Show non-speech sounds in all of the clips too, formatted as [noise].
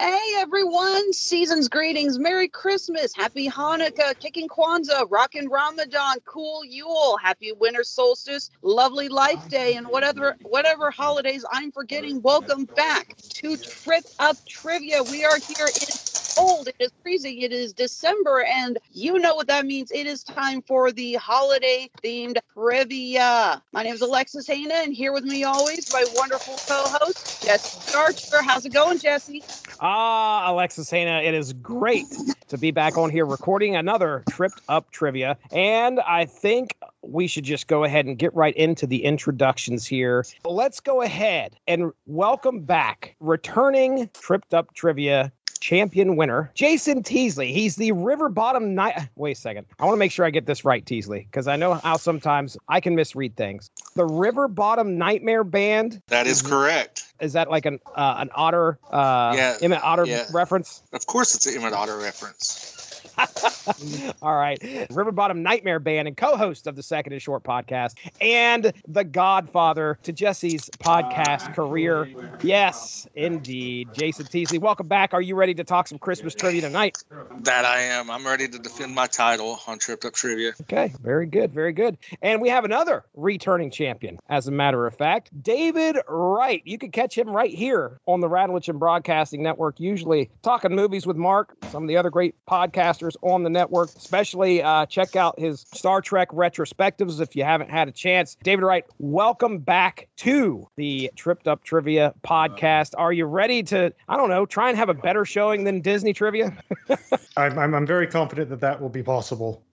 Hey everyone, season's greetings. Merry Christmas, Happy Hanukkah, kicking Kwanzaa, rockin' Ramadan, cool Yule, Happy Winter Solstice, lovely Life Day, and whatever whatever holidays I'm forgetting. Welcome back to Trip Up Trivia. We are here. Is cold. It is freezing. It is December, and you know what that means. It is time for the holiday themed trivia. My name is Alexis Hana, and here with me always my wonderful co-host Jesse Starcher. How's it going, Jesse? Ah, Alexis Hana, it is great to be back on here recording another Tripped Up Trivia. And I think we should just go ahead and get right into the introductions here. Let's go ahead and welcome back returning Tripped Up Trivia champion winner, Jason Teasley. He's the River Bottom Night. Wait a second. I want to make sure I get this right, Teasley, because I know how sometimes I can misread things. The River Bottom Nightmare Band. That is correct. Is that like an uh, an otter, uh, Yeah, Emmett Otter yeah. reference? Of course, it's an Emmett Otter reference. [laughs] All right. River Bottom Nightmare Band and co host of the Second and Short podcast and the godfather to Jesse's podcast ah, career. Yes, indeed. Jason Teasley, welcome back. Are you ready to talk some Christmas trivia tonight? That I am. I'm ready to defend my title on Tripped Up Trivia. Okay, very good, very good. And we have another returning champion, as a matter of fact, David Wright. You can catch him right here on the Radulich In Broadcasting Network, usually talking movies with Mark, some of the other great podcasters on the network, especially uh, check out his Star Trek retrospectives if you haven't had a chance. David Wright, welcome back to the Tripped Up Trivia podcast. Are you ready to, I don't know, try and have a better showing than Disney trivia? [laughs] I'm, I'm, I'm very confident that that will be possible. [laughs]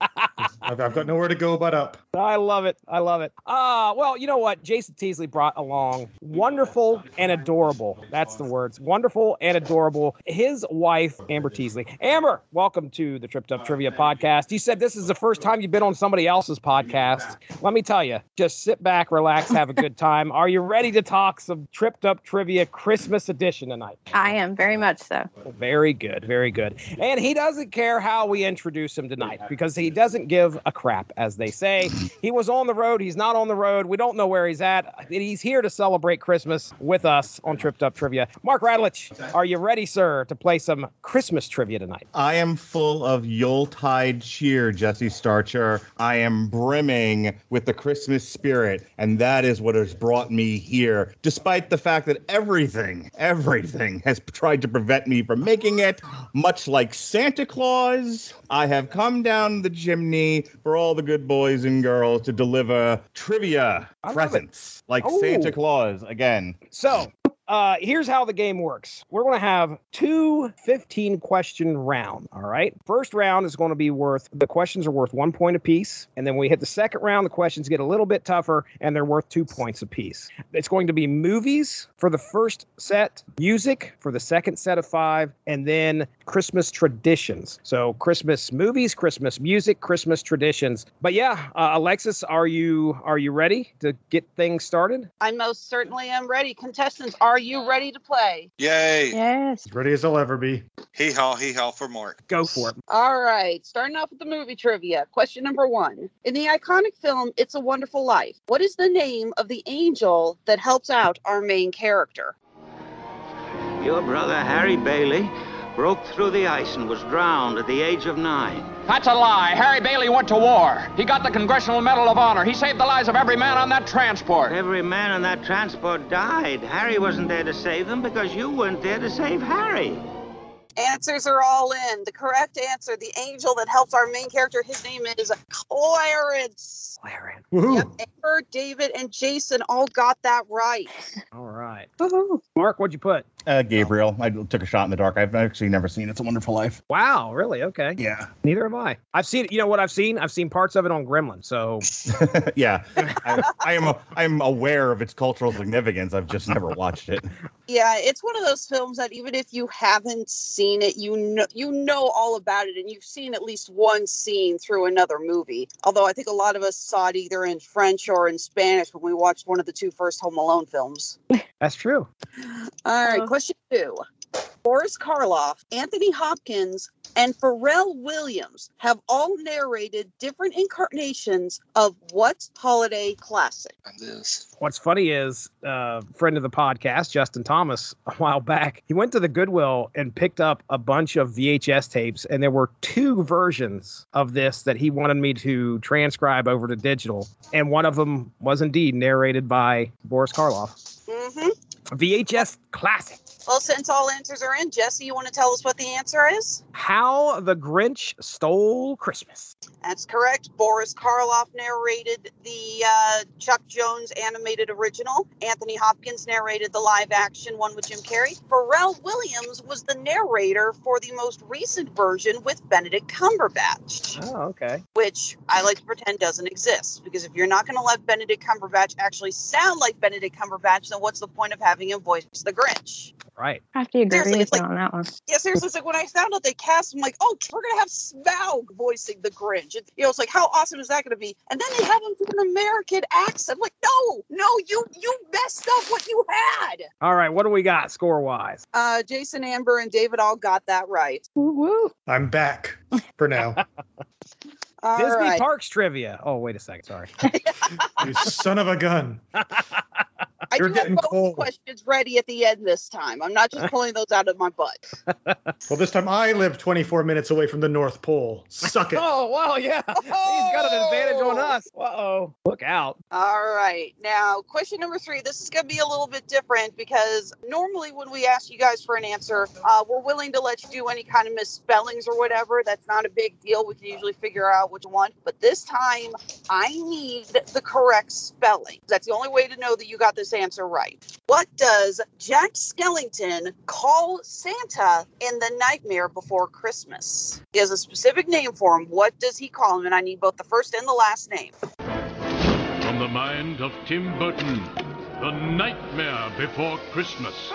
I've, I've got nowhere to go but up. I love it. I love it. Uh, well, you know what? Jason Teasley brought along wonderful and adorable. That's the words. Wonderful and adorable. His wife, Amber Teasley. Amber, welcome to the Tripped Up Trivia podcast. You said this is the first time you've been on somebody else's podcast. Let me tell you, just sit back, relax, have a good time. Are you ready to talk some Tripped Up Trivia Christmas edition tonight? I am very much so. Very good, very good. And he doesn't care how we introduce him tonight because he doesn't give a crap, as they say. He was on the road, he's not on the road. We don't know where he's at. He's here to celebrate Christmas with us on Tripped Up Trivia. Mark Radulich, are you ready, sir, to play some Christmas trivia tonight? I am full of Yuletide cheer, Jesse Starcher. I am brimming with the Christmas spirit, and that is what has brought me here, despite the fact that everything, everything has tried to prevent me from making it. Much like Santa Claus, I have come down the chimney for all the good boys and girls to deliver trivia presents, like Oh. Santa Claus again. So, uh, here's how the game works. We're going to have two 15 question round. All right. First round is going to be worth, the questions are worth one point apiece. And then we hit the second round, the questions get a little bit tougher and they're worth two points apiece. It's going to be movies for the first set, music for the second set of five, and then Christmas traditions. So, Christmas movies, Christmas music, Christmas traditions. But yeah, uh, Alexis, are you are you ready to get things started? I most certainly am ready. Contestants, are you ready to play? Yay! Yes. As ready as I'll ever be. Hee haw, hee haw for Mark. Go for it. All right, starting off with the movie trivia. Question number one. In the iconic film It's a Wonderful Life, what is the name of the angel that helps out our main character? Your brother Harry Bailey broke through the ice and was drowned at the age of nine. That's a lie. Harry Bailey went to war. He got the Congressional Medal of Honor. He saved the lives of every man on that transport. Every man on that transport died. Harry wasn't there to save them because you weren't there to save Harry. Answers are all in. The correct answer, the angel that helps our main character, his name is Clarence. Clarence. Woohoo! Yep, Amber, David, and Jason all got that right. All right. Woohoo. Mark, what'd you put? Uh, Gabriel. I took a shot in the dark. I've actually never seen It's a Wonderful Life. Wow, really? Okay. Yeah. Neither have I. I've seen. You know what I've seen? I've seen parts of it on Gremlin. So [laughs] yeah. I, I am a, I'm aware of its cultural significance. I've just never watched it. Yeah, it's one of those films that even if you haven't seen it, you know you know all about it, and you've seen at least one scene through another movie. Although I think a lot of us saw it either in French or in Spanish when we watched one of the two first Home Alone films. that's true. All right, uh-huh. question two. Boris Karloff, Anthony Hopkins, and Pharrell Williams have all narrated different incarnations of What's holiday classic? What's funny is uh, friend of the podcast, Justin Thomas, a while back, he went to the Goodwill and picked up a bunch of VHS tapes, and there were two versions of this that he wanted me to transcribe over to digital, and one of them was indeed narrated by Boris Karloff. Mm-hmm. VHS classic. Well, since all answers are in, Jesse, you want to tell us what the answer is? How the Grinch Stole Christmas. That's correct. Boris Karloff narrated the uh, Chuck Jones animated original. Anthony Hopkins narrated the live action one with Jim Carrey. Pharrell Williams was the narrator for the most recent version with Benedict Cumberbatch, Oh, okay. which I like to pretend doesn't exist. Because if you're not going to let Benedict Cumberbatch actually sound like Benedict Cumberbatch, then what's the point of having him voice the Grinch? Right. I have to agree Seriously, with you like- on that one. Yeah, seriously, it's like when I found out they cast him, like, oh, we're gonna have Smaug voicing the Grinch. It, you know, it's like, how awesome is that gonna be? And then they have him do an American accent. I'm like, no, no, you you messed up what you had. All right. What do we got score wise? Uh, Jason Amber and David all got that right. Woo I'm back for now. [laughs] All Disney right. Parks trivia. Oh, wait a second. Sorry. [laughs] you son of a gun. [laughs] I You're do have getting both cold. questions ready at the end this time. I'm not just pulling those out of my butt. [laughs] Well, this time I live 24 minutes away from the North Pole. Suck it. Oh, wow, yeah. He's got an advantage on us. Uh oh. Look out. All right. Now, question number three. This is going to be a little bit different because normally when we ask you guys for an answer, uh, we're willing to let you do any kind of misspellings or whatever. That's not a big deal. We can usually figure out which one. But this time, I need the correct spelling. That's the only way to know that you got this answer right. What does Jack Skellington call Santa in The Nightmare Before Christmas? He has a specific name for him. What does he call him? And I need both the first and the last name. From the mind of Tim Burton, The Nightmare Before Christmas. [laughs]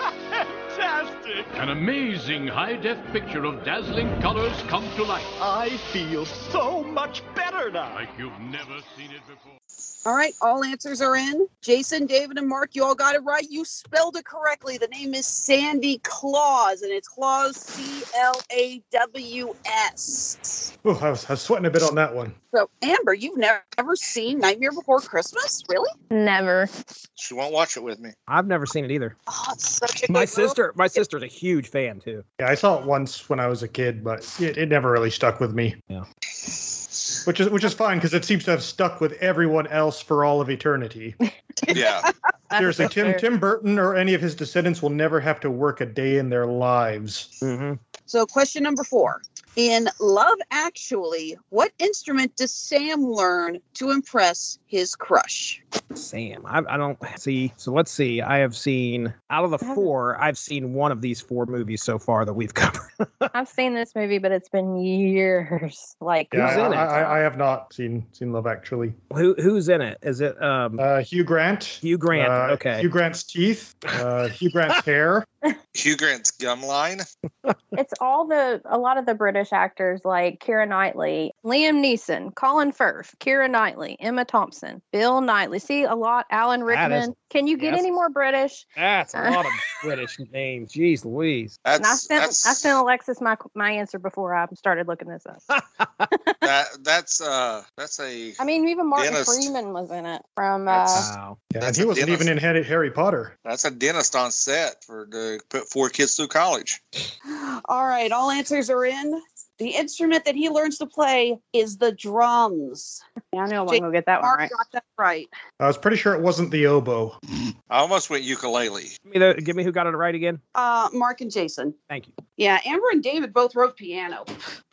Fantastic! An amazing high def picture of dazzling colors come to life. I feel so much better now. Like you've never seen it before. All right, all answers are in. Jason, David, and Mark, you all got it right. You spelled it correctly. The name is Sandy Claus, and it's Claus C L A W S. Ooh, I, was, I was sweating a bit on that one. So, Amber, you've never ever seen Nightmare Before Christmas? Really? Never. She won't watch it with me. I've never seen it either. Oh, it's such a My good sister, my sister's a huge fan too. Yeah, I saw it once when I was a kid, but it, it never really stuck with me. Yeah. Which is which is fine because it seems to have stuck with everyone else for all of eternity. [laughs] Yeah. Seriously, Tim fair. Tim Burton or any of his descendants will never have to work a day in their lives. Mm-hmm. So, question number four. In Love Actually, what instrument does Sam learn to impress his crush? Sam, I, I don't see. So let's see. I have seen out of the four, I've seen one of these four movies so far that we've [laughs] covered. I've seen this movie, but it's been years. [laughs] Like, Yeah, Who's I, in it? I, I- I have not seen seen Love Actually. Who who's in it? Is it um Uh, Hugh Grant. Hugh Grant? uh, okay. Hugh Grant's teeth. Uh, Hugh Grant's [laughs] hair. Hugh Grant's gum line. it's all the a lot of the British actors like Keira Knightley, Liam Neeson, Colin Firth, Keira Knightley, Emma Thompson, Bill Nighy. See a lot. Alan Rickman. is- Can you get any more British? That's a lot of [laughs] British names. Jeez Louise. And I sent that's I sent Alexis my my answer before I started looking this up. [laughs] that that's uh that's a I mean, even Martin Dentist. Freeman was in it from. That's- Uh, Wow. Yeah, and That's he wasn't dentist. even in Harry, Harry Potter. that's a dentist on set for to put four kids through college. [gasps] All right, all answers are in. The instrument that he learns to play is the drums. Yeah, I know I'm gonna get that one Mark right. got that right. I was pretty sure it wasn't the oboe. I almost went ukulele. Give me, the, give me who got it right again. Uh, Mark and Jason. Thank you. Yeah, Amber and David both wrote piano.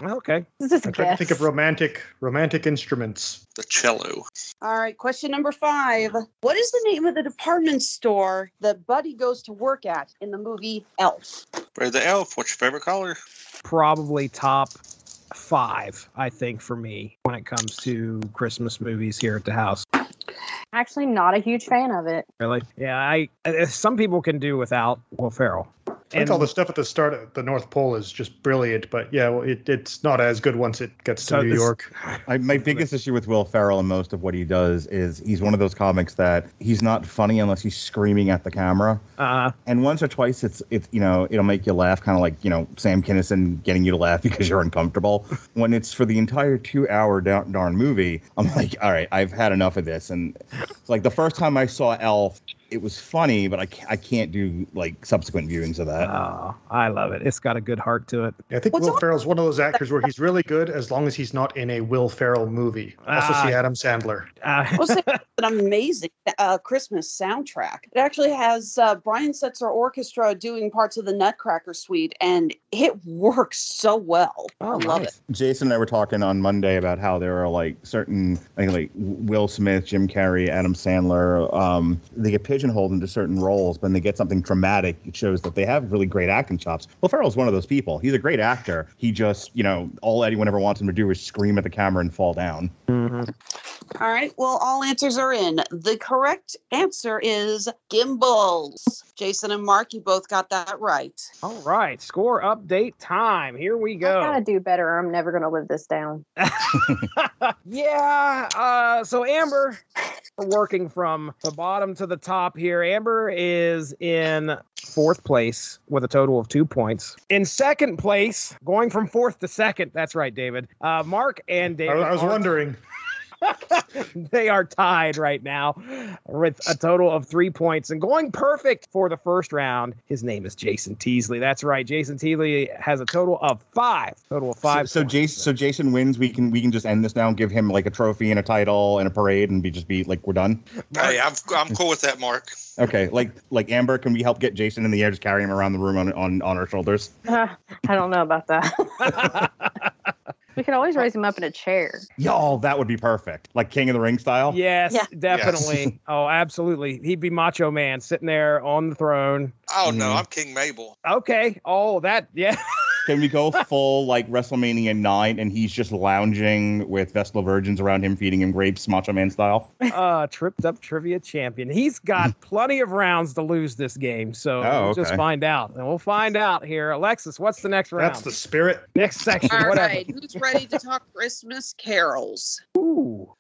Okay. This is a I'm trying to think of romantic romantic instruments. The cello. All right, question number five. What is the name of the department store that Buddy goes to work at in the movie Elf? Ray the Elf. What's your favorite color? Probably top five, I think, for me when it comes to Christmas movies here at the house. Actually, not a huge fan of it. Really? Yeah, I. uh, Some people can do without Will Ferrell. I think all the stuff at the start at the North Pole is just brilliant, but yeah, well, it, it's not as good once it gets to So New this- York. I, my biggest issue with Will Ferrell and most of what he does is he's one of those comics that he's not funny unless he's screaming at the camera. Uh, and once or twice, it's it's you know it'll make you laugh, kind of like you know Sam Kinison getting you to laugh [laughs] because you're uncomfortable. when it's for the entire two-hour darn, darn movie, I'm like, all right, I've had enough of this. And it's like the first time I saw Elf, it was funny, but I can't, I can't do like subsequent viewings of that. Oh, I love it. It's got a good heart to it. I think Will Ferrell's one of those actors where he's [laughs] really good as long as he's not in a Will Ferrell movie. Also, see Ah. Adam Sandler. [laughs] Well, it's an amazing uh, Christmas soundtrack. It actually has uh, Brian Setzer Orchestra doing parts of the Nutcracker Suite, and it works so well. I love it. Jason and I were talking on Monday about how there are like certain, I think like Will Smith, Jim Carrey, Adam Sandler, um, they get pigeonholed into certain roles, but when they get something dramatic, it shows that they have really great acting chops. Will Ferrell's one of those people. He's a great actor. He just, you know, all anyone ever wants him to do is scream at the camera and fall down. All right. Well, all answers are in. The correct answer is Gimbels. Jason and Mark, you both got that right. All right, score update time. Here we I go. gotta do better. or I'm never gonna live this down. [laughs] [laughs] Yeah. Uh, so Amber, we're working from the bottom to the top here. Amber is in fourth place with a total of two points. In second place, going from fourth to second. That's right, David. Uh, Mark and I, David. I was are- wondering. [laughs] they are tied right now with a total of three points and going perfect for the first round. His name is Jason Teasley. That's right. Jason Teasley has a total of five. Total of five. So, so Jason, so Jason wins. We can we can just end this now and give him like a trophy and a title and a parade and be just be like we're done. Hey, I'm I'm cool with that, Mark. Okay, like like Amber, can we help get Jason in the air, just carry him around the room on on, on our shoulders? [laughs] I don't know about that. [laughs] we could always raise him up in a chair. Y'all, that would be perfect, like King of the Ring style. Yes, Yeah. definitely. [laughs] Oh, absolutely. He'd be Macho Man sitting there on the throne. Oh no, Mhm. I'm King Mabel. Okay. Oh, that yeah. [laughs] Can we go [laughs] full like WrestleMania nine, and he's just lounging with Vestal virgins around him, feeding him grapes, Macho Man style? [laughs] uh tripped up trivia champion. He's got [laughs] plenty of rounds to lose this game, so Oh, we'll just find out. And we'll find out here. Alexis, what's the next round? That's the spirit. next section. All whatever. right. Who's ready to talk Christmas carols? Ooh.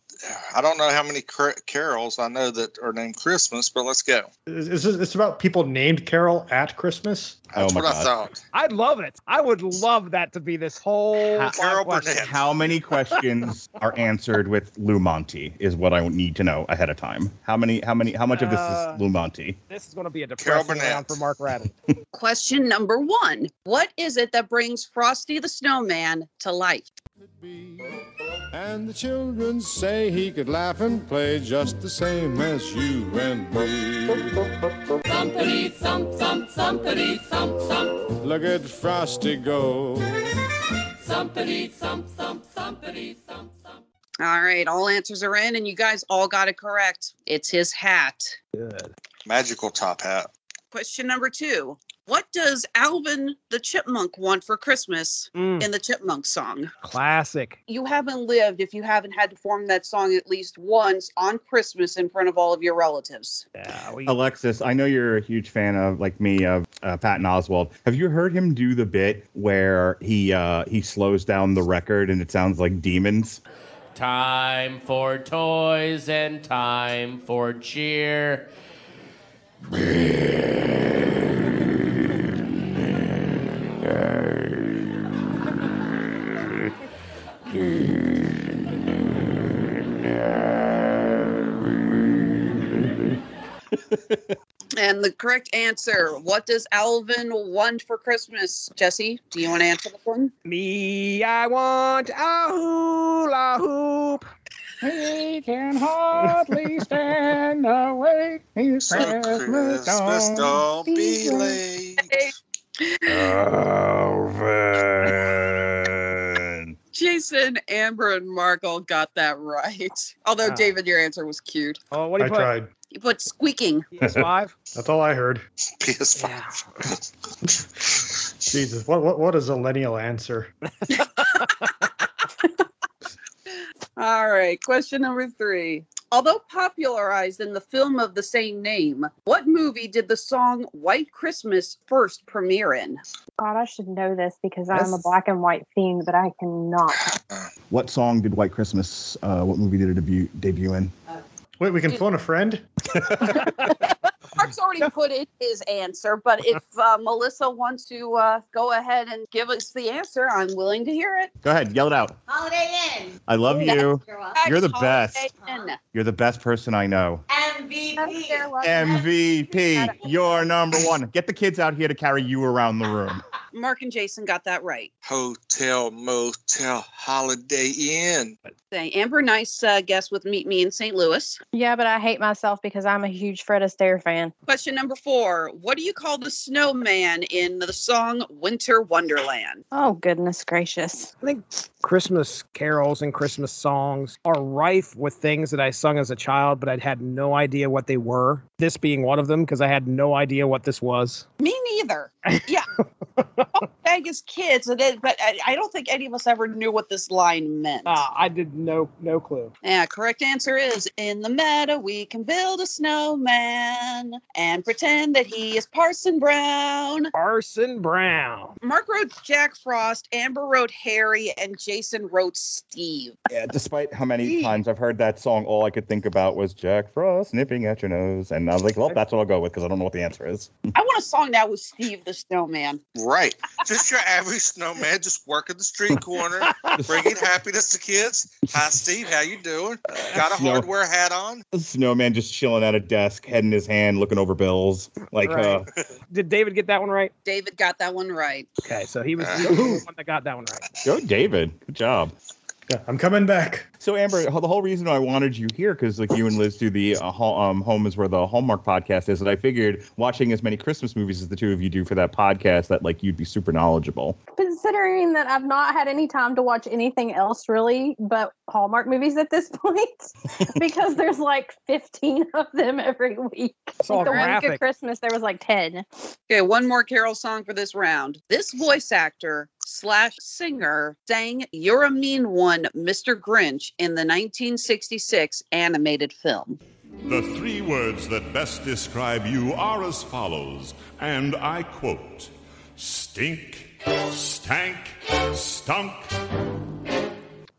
I don't know how many car- carols I know that are named Christmas, but let's go. Is, is this, it's about people named Carol at Christmas? That's Oh my what I God. thought. I'd love it. I would love that to be this whole How- Carol. Burnett. How many [laughs] questions are answered with Lou Monte is what I need to know ahead of time. How many? How many? How much of this Uh, is Lou Monte? This is going to be a Carol depressing Burnett. round for Mark Radley. [laughs] Question number one What is it that brings Frosty the Snowman to life? And the children say he could laugh and play just the same as you and me. Thumpity thump thump thumpity thump thump. Look at Frosty go. Thumpity thump thump thumpity thump thump. All right. All answers are in, and you guys all got it correct. It's his hat. Good. Magical top hat. Question number two What does Alvin the Chipmunk want for Christmas Mm, in the Chipmunk song? classic. You haven't lived if you haven't had to perform that song at least once on Christmas in front of all of your relatives. Yeah, we, Alexis, I know you're a huge fan of, like me, of uh, Patton Oswalt. Have you heard him do the bit where he uh, he slows down the record and it sounds like demons? Time for toys and time for cheer. And the the correct answer. What does Alvin want for Christmas? Jesse, do you want to answer this one? Me, I want a hula hoop. He can hardly [laughs] stand awake. His So Christmas Christmas don't don't be be late. late. Alvin. Jason, Amber, and Mark all got that right. Although, Ah. David, your answer was cute. Oh, what do I you put? tried. You put squeaking. PS5. That's all I heard. PS5. [laughs] Jesus, what what what is a millennial answer? [laughs] All right, question number three. Although popularized in the film of the same name, what movie did the song White Christmas first premiere in? God, I should know this because I'm a black and white fiend, but I cannot. What song did White Christmas? Uh, what movie did it debut debut in? Wait, we can phone a friend. [laughs] Mark's already put in his answer, but if uh, Melissa wants to uh, go ahead and give us the answer, I'm willing to hear it. Go ahead, yell it out. Holiday Inn. I love you. You're the Holiday best. Inn. You're the best person I know. MVP. MVP. You're number one. Get the kids out here to carry you around the room. Mark and Jason got that right. Hotel, motel, holiday inn. Say, Amber, nice uh, guess with Meet Me in St. Louis. Yeah, but I hate myself because I'm a huge Fred Astaire fan. Question number four. What do you call the snowman in the song Winter Wonderland? Oh, goodness gracious. I think Christmas carols and Christmas songs are rife with things that I sung as a child, but I'd had no idea what they were. This being one of them, because I had no idea what this was. Me neither. [laughs] Yeah. Bag as kids, but I, I don't think any of us ever knew what this line meant. Ah, I did no no clue. Yeah, correct answer is in the meadow we can build a snowman and pretend that he is Parson Brown. Parson Brown. Mark wrote Jack Frost, Amber wrote Harry, and Jason wrote Steve. Yeah, despite how many times I've heard that song, all I could think about was Jack Frost nipping at your nose. And I was like, well, that's what I'll go with because I don't know what the answer is. [laughs] I want a song now with Steve the Snowman. Right. Just your average snowman, just working the street corner, [laughs] bringing happiness to kids. Hi, Steve. How you doing? Got a Snow- hardware hat on? A snowman just chilling at a desk, head in his hand, looking over bills. Like, uh, [laughs] Did David get that one right? David got that one right. Okay, so he was he was the one that got that one right. go David. Good job. Yeah, I'm coming back. So Amber, the whole reason I wanted you here because like you and Liz do the uh, um, home is where the Hallmark podcast is, that I figured watching as many Christmas movies as the two of you do for that podcast, that like you'd be super knowledgeable. Considering that I've not had any time to watch anything else really but Hallmark movies at this [laughs] point, because there's like 15 of them every week. It's all Like the week graphic. of Christmas, there was like 10. Okay, one more Carol song for this round. This voice actor slash singer sang You're a Mean One, Mr. Grinch in the 1966 animated film. The three words that best describe you are as follows, and I quote Stink, stank, stunk.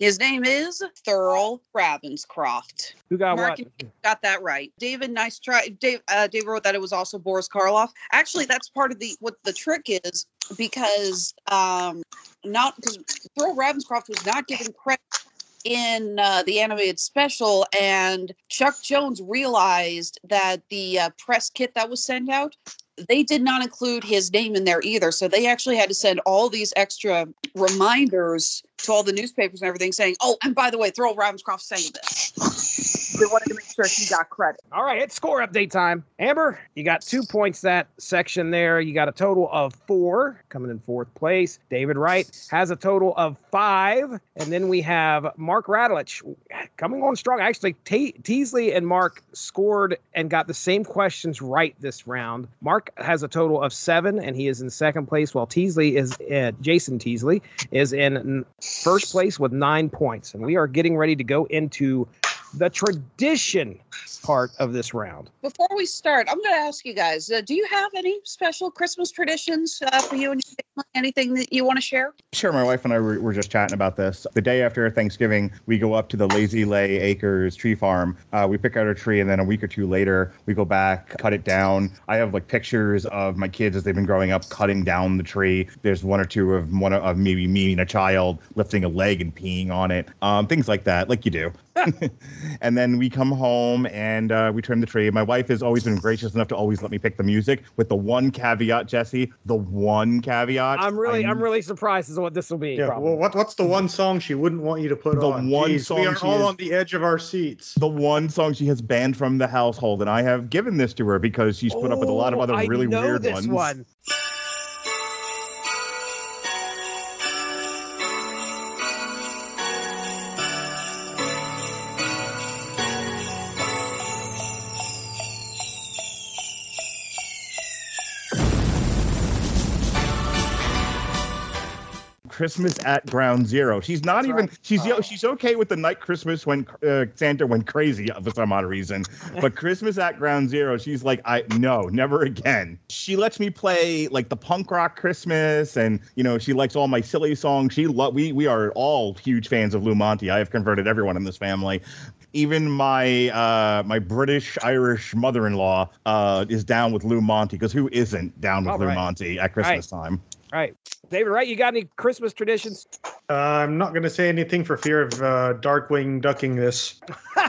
His name is Thurl Ravenscroft. Who got Mark what? got that right. David, nice try. Dave, uh, Dave wrote that it was also Boris Karloff. Actually, that's part of the what the trick is because um, not because Thurl Ravenscroft was not given credit in uh, the animated special, and Chuck Jones realized that the uh, press kit that was sent out. They did not include his name in there either. So they actually had to send all these extra reminders to all the newspapers and everything saying, oh, and by the way, Thurl Ravenscroft saying this. They wanted to make sure he got credit. All right, it's score update time. Amber, you got two points that section there. You got a total of four coming in fourth place. David Wright has a total of five. And then we have Mark Radulich coming on strong. Actually, Te- Teasley and Mark scored and got the same questions right this round. Mark has a total of seven, and he is in second place, while Teasley is, uh, Jason Teasley, is in first place with nine points. And we are getting ready to go into the tradition part of this round. Before we start, I'm going to ask you guys uh, do you have any special Christmas traditions uh, for you and your family? Anything that you want to share? Sure, my wife and I were, were just chatting about this. The day after Thanksgiving, we go up to the Lazy Lay Acres tree farm. Uh, we pick out a tree, and then a week or two later, we go back, cut it down. I have like pictures of my kids as they've been growing up cutting down the tree. There's one or two of one of maybe me and a child lifting a leg and peeing on it. Um, things like that, like you do. [laughs] and then we come home and uh, we trim the tree. My wife has always been gracious enough to always let me pick the music, with the one caveat, Jesse. The one caveat. I'm really, I'm really surprised as to what this will be. Yeah. probably. Well, what, what's the one song she wouldn't want you to put The on? one Jeez, song we are all is- on the edge of our seats. the one song she has banned from the household, and I have given this to her because she's put up with a lot of Oh, other I really know weird this ones. one. Christmas at Ground Zero. She's not even. She's Oh. she's okay with the night Christmas when uh, Santa went crazy for some odd reason, [laughs] but Christmas at Ground Zero, she's like, I no, never again. She lets me play like the punk rock Christmas, and you know she likes all my silly songs. She lo- we we are all huge fans of Lou Monte. I have converted everyone in this family. Even my uh, my British Irish mother-in-law uh, is down with Lou Monte because who isn't down with All Lou right. Monte at Christmas time? All right, David. Right, you got any Christmas traditions? Uh, I'm not going to say anything for fear of uh, Darkwing ducking this. [laughs]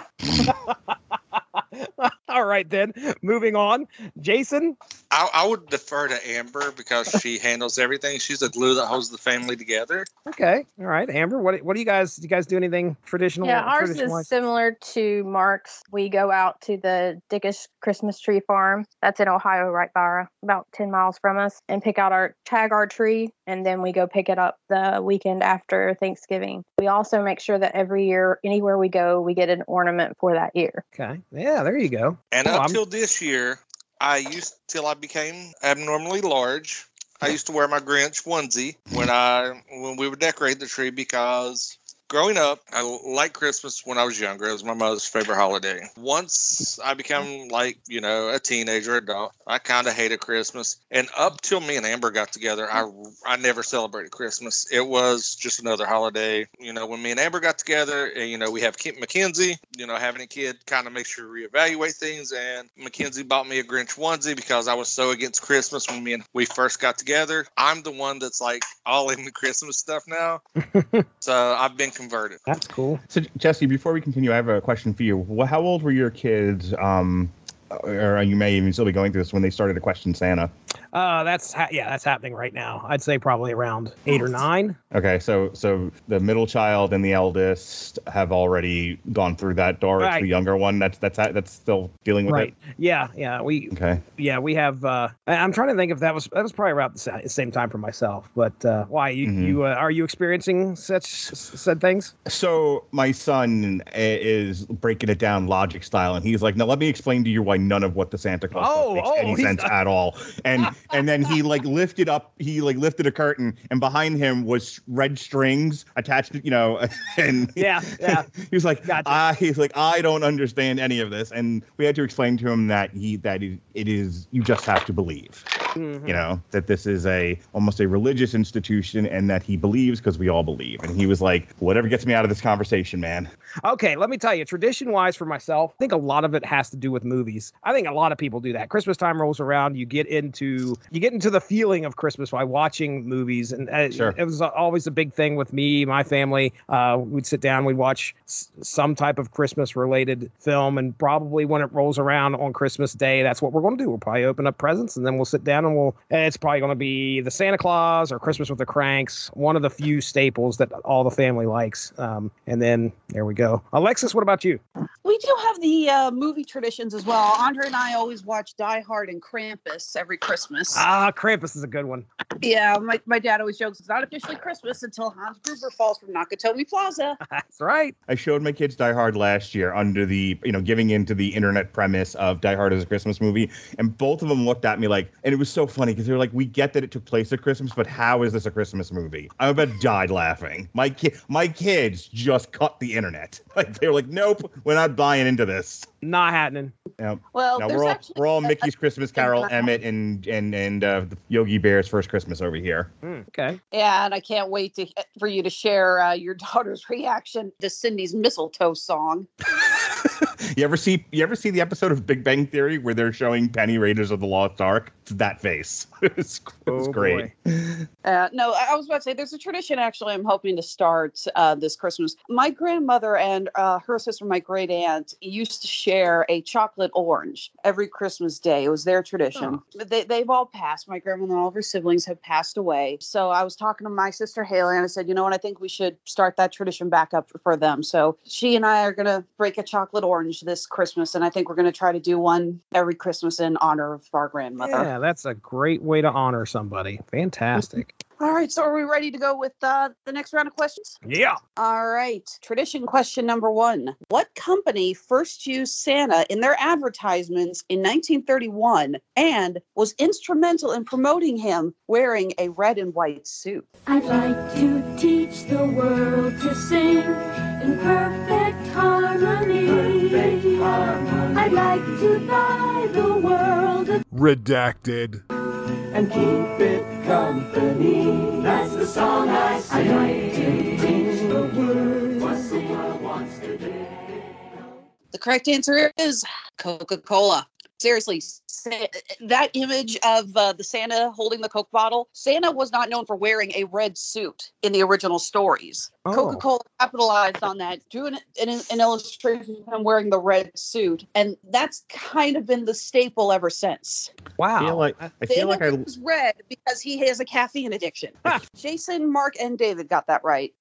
All right, then. Moving on, Jason. I, I would defer to Amber because she [laughs] handles everything. She's the glue that holds the family together. Okay. All right, Amber. What what do you guys? Do you guys do anything traditional? Yeah, ours tradition-wise? is similar to Mark's. We go out to the Dickish Christmas tree farm. That's in Ohio, right by about 10 miles from us, and pick out our tag our tree, and then we go pick it up the weekend after Thanksgiving. We also make sure that every year, anywhere we go, we get an ornament for that year. Okay. Yeah, there you go. And Oh, up I'm- this year, I used till I became abnormally large. I used to wear my Grinch onesie when I when we would decorate the tree because growing up, I liked Christmas when I was younger. It was my mother's favorite holiday. Once I became like, you know, a teenager adult, I kind of hated Christmas. And up till me and Amber got together, I I never celebrated Christmas. It was just another holiday. You know, when me and Amber got together, and you know, we have Kit Mackenzie, you know, having a kid kind of makes you reevaluate things. And Mackenzie bought me a Grinch onesie because I was so against Christmas when me and we first got together. I'm the one that's like all in the Christmas stuff now. [laughs] so I've been converted. That's cool. So Jesse, before we continue, I have a question for you. Wh- How old were your kids? Um, or you may even still be going through this when they started to question Santa. Uh, that's ha- yeah, that's happening right now. I'd say probably around eight or nine. Okay, so so the middle child and the eldest have already gone through that door. It's the younger one that's that's that's still dealing with Right. Yeah, yeah. We. Okay. yeah we have. Uh, I'm trying to think if that was that was probably around the sa- same time for myself. But uh, why you Mhm. you uh, are you experiencing such said things? So my son is breaking it down logic style, and he's like, "Now let me explain to you why none of what the Santa Claus Oh, makes oh, any sense at all." [laughs] And and then he [laughs] like lifted up, he like lifted a curtain, and behind him was red strings attached, to, you know, [laughs] and Yeah, yeah. [laughs] he was like, I he's like, I don't understand any of this, and we had to explain to him that he that it, it is you just have to believe, Mhm. you know, that this is a almost a religious institution, and that he believes because we all believe, and he was like, whatever gets me out of this conversation, man. Okay, let me tell you, tradition wise for myself, I think a lot of it has to do with movies. I think a lot of people do that. Christmas time rolls around, you get into you get into the feeling of Christmas by watching movies, and uh, Sure. it was always a big thing with me, my family. Uh, we'd sit down, we'd watch s- some type of Christmas related film, and probably when it rolls around on Christmas Day, that's what we're going to do. We'll probably open up presents, and then we'll sit down and It's probably going to be the Santa Claus or Christmas with the Cranks, one of the few staples that all the family likes. Um, and then there we go. Alexis, what about you? We do have the uh, movie traditions as well. Andre and I always watch Die Hard and Krampus every Christmas. Ah, Krampus is a good one. Yeah, my, my dad always jokes it's not officially Christmas until Hans Gruber falls from Nakatomi Plaza. [laughs] That's right. I showed my kids Die Hard last year under the, you know, giving into the internet premise of Die Hard as a Christmas movie. And both of them looked at me like, and it was so funny because they were like, we get that it took place at Christmas, but how is this a Christmas movie? I about died laughing. My kid, my kids just cut the internet. [laughs] Like they were like, nope, we're not buying into this. Not happening. Yeah. Well, now there's we're all we're all Mickey's Christmas Carol, Emmett, and and and uh, the Yogi Bear's first Christmas over here. okay. Yeah, and I can't wait to for you to share uh, your [laughs] daughter's reaction to Cindy's mistletoe song. [laughs] [laughs] You ever see you ever see the episode of Big Bang Theory where they're showing Penny Raiders of the Lost Ark? It's that face. [laughs] it's, it's Oh, great. Uh, no, I was about to say there's a tradition actually I'm hoping to start uh, this Christmas. My grandmother and uh, her sister, my great aunt, used to share a chocolate orange every Christmas day. It was their tradition. They, they've all passed. My grandmother and all of her siblings have passed away. So I was talking to my sister Haley and I said, you know what, I think we should start that tradition back up for, for them. So she and I are going to break a chocolate orange this Christmas. And I think we're going to try to do one every Christmas in honor of our grandmother. Yeah, that's a great way to honor somebody. Fantastic. All right, so are we ready to go with uh, the next round of questions? Yeah. All right. Tradition question number one What company first used Santa in their advertisements in 1931 and was instrumental in promoting him wearing a red and white suit? I'd like to teach the world to sing in perfect harmony. I'd like to buy the world a Redacted. and keep it company. That's the song I sing. I'd like to teach the world what the world wants to do. The correct answer is Coca Cola. Seriously, Sa- that image of uh, the Santa holding the Coke bottle, Santa was not known for wearing a red suit in the original stories. Oh. Coca Cola capitalized on that, drew an, an, an illustration of him wearing the red suit, and that's kind of been the staple ever since. Wow. I feel like I feel like I was red because he has a caffeine addiction. Jason, Mark, and David got that right.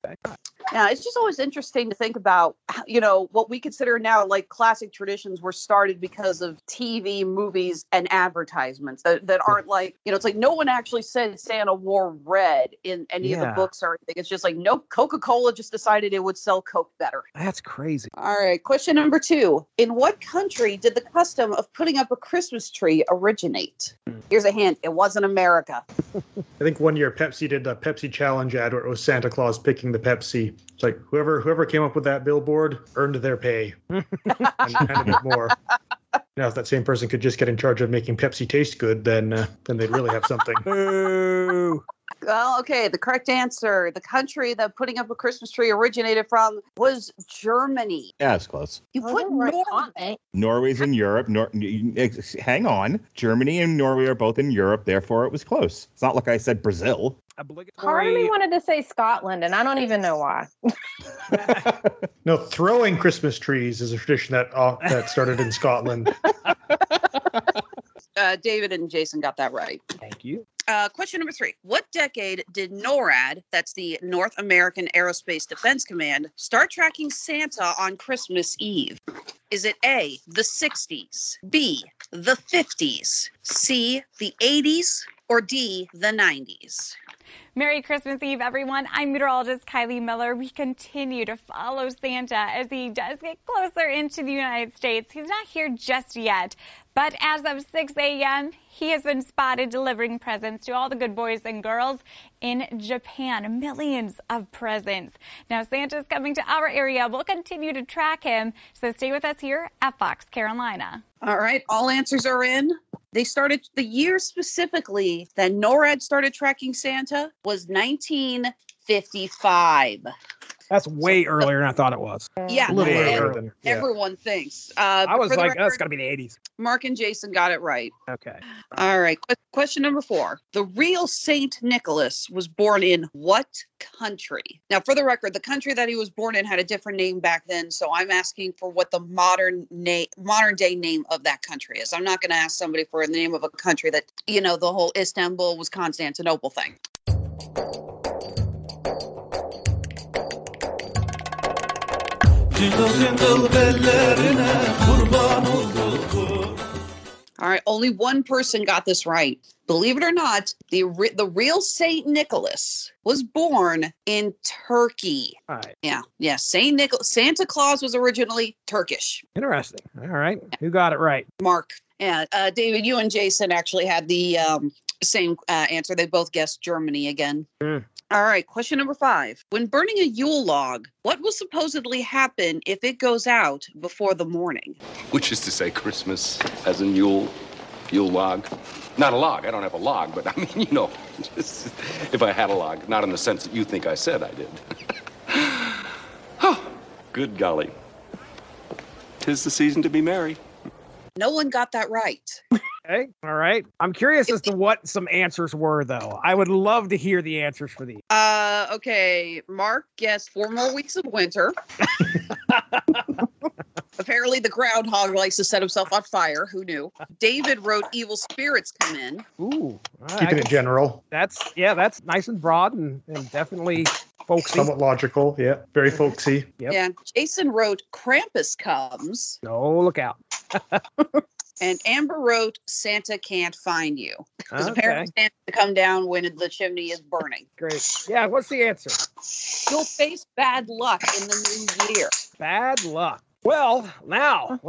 Yeah, it's just always interesting to think about, you know, what we consider now like classic traditions were started because of TV, movies, and advertisements that, that aren't like, you know, it's like no one actually said Santa wore red in any of the books or anything. It's just like, no, Coca Cola just decided it would sell Coke better. That's crazy. All right, question number two. In what country did the custom of putting up a Christmas tree originate? Hmm. Here's a hint it wasn't America. [laughs] I think one year Pepsi did the Pepsi challenge ad where it was Santa Claus picking the Pepsi. It's like whoever whoever came up with that billboard earned their pay [laughs] and, and a bit more. [laughs] Now, if that same person could just get in charge of making Pepsi taste good, then uh, then they'd really have something. [laughs] Boo. Well, okay, the correct answer, the country that putting up a Christmas tree originated from was Germany. yeah, it's close. You put Norway. Norway's in Europe. Nor- hang on. Germany and Norway are both in Europe, therefore it was close. It's not like I said Brazil. Part of me wanted to say Scotland, and I don't even know why. [laughs] No, throwing Christmas trees is a tradition that uh, that started in Scotland. [laughs] Uh, David and Jason got that right. Thank you. Uh, question number three. What decade did NORAD, that's the North American Aerospace Defense Command, start tracking Santa on Christmas Eve? Is it A, the 60s, B, the 50s, C, the 80s, or D, the 90s? Merry Christmas Eve, everyone. I'm meteorologist Kylie Miller. We continue to follow Santa as he does get closer into the United States. He's not here just yet, but as of 6 a.m., he has been spotted delivering presents to all the good boys and girls in Japan. Millions of presents. Now, Santa's coming to our area. We'll continue to track him, so stay with us here at Fox Carolina. All right, all answers are in. They started the year specifically that NORAD started tracking Santa was 1955. That's way earlier than I thought it was. Yeah, A little earlier than. yeah. everyone thinks. Uh, I was for the like, that's record, got to be the 80s. Mark and Jason got it right. Okay. All right. Qu- question number four. The real Saint Nicholas was born in what country? Now, for the record, the country that he was born in had a different name back then. So I'm asking for what the modern name, modern day name of that country is. I'm not going to ask somebody for the name of a country that, you know, the whole Istanbul was Constantinople thing. Jingle jingle bellerine kurban olduk. All right, only one person got this right. Believe it or not, the re- the real Saint Nicholas was born in Turkey. All right. Yeah, yeah. Saint Nicholas, Santa Claus was originally Turkish. Interesting. All right. Who got it right? Mark, yeah. Uh, David, you and Jason actually had the um, same uh, answer. They both guessed Germany again. Mm. All right, question number five. When burning a Yule log, what will supposedly happen if it goes out before the morning? Which is to say, Christmas as in Yule, Yule log. Not a log. I don't have a log, but [laughs] I mean, you know, just if I had a log, not in the sense that you think I said I did. [laughs] oh, good golly. tis the season to be merry. No one got that right. [laughs] Okay. All right. I'm curious as to what some answers were, though. I would love to hear the answers for these. Uh, okay. Mark guessed four more weeks of winter. [laughs] Apparently, the groundhog likes to set himself on fire. Who knew? David wrote "Evil spirits come in." Ooh, Keeping it general, That's yeah, that's nice and broad and, and definitely folksy. somewhat logical. Yeah, very folksy. Yep. Yeah. Jason wrote "Krampus comes," Oh, look out. [laughs] and Amber wrote "Santa can't find you." Because Okay. apparently Santa to come down when the chimney is burning. Great. Yeah, what's the answer? You'll face bad luck in the new year. Bad luck. Well, now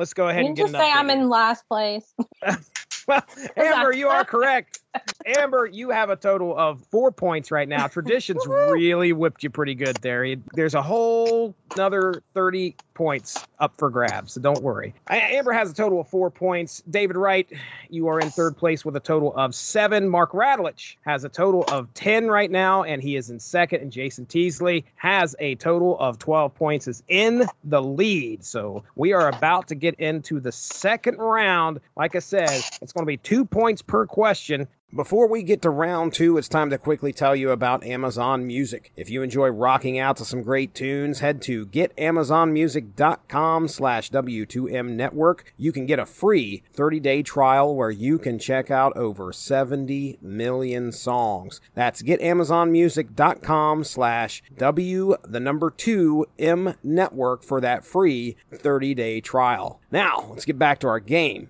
let's go ahead You and get just an say update. I'm in last place. Well, Amber, you are correct. Amber, you have a total of four points right now. Traditions [laughs] really whipped you pretty good there. There's a whole another 30 points up for grabs, so don't worry. Amber has a total of four points. David Wright, you are in third place with a total of seven. Mark Radulich has a total of 10 right now, and he is in second. And Jason Teasley has a total of 12 points, is in the lead. So we are about to get into the second round. Like I said, it's going to be two points per question. Before we get to round two, it's time to quickly tell you about Amazon Music. If you enjoy rocking out to some great tunes, head to getamazonmusic.com slash W2M network. You can get a free 30-day trial where you can check out over 70 million songs. That's getamazonmusic.com slash W, the number two, M network for that free 30-day trial. Now, let's get back to our game.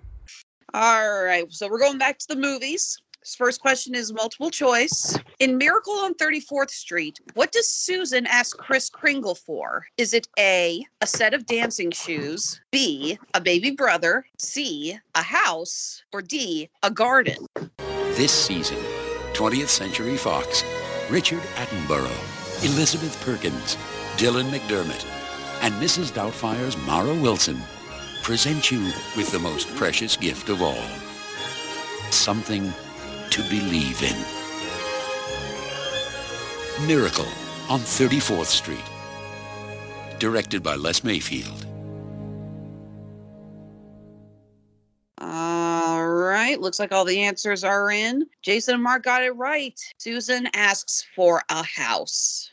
All right, so we're going back to the movies. This first question is multiple choice. In Miracle on 34th Street, what does Susan ask Kris Kringle for? Is it A, a set of dancing shoes, B, a baby brother, C, a house, or D, a garden? This season, 20th Century Fox, Richard Attenborough, Elizabeth Perkins, Dylan McDermott, and Mrs. Doubtfire's Mara Wilson present you with the most precious gift of all something to believe in. Miracle on 34th Street. Directed by Les Mayfield. All right, looks like all the answers are in. Jason and Mark got it right. Susan asks for a house.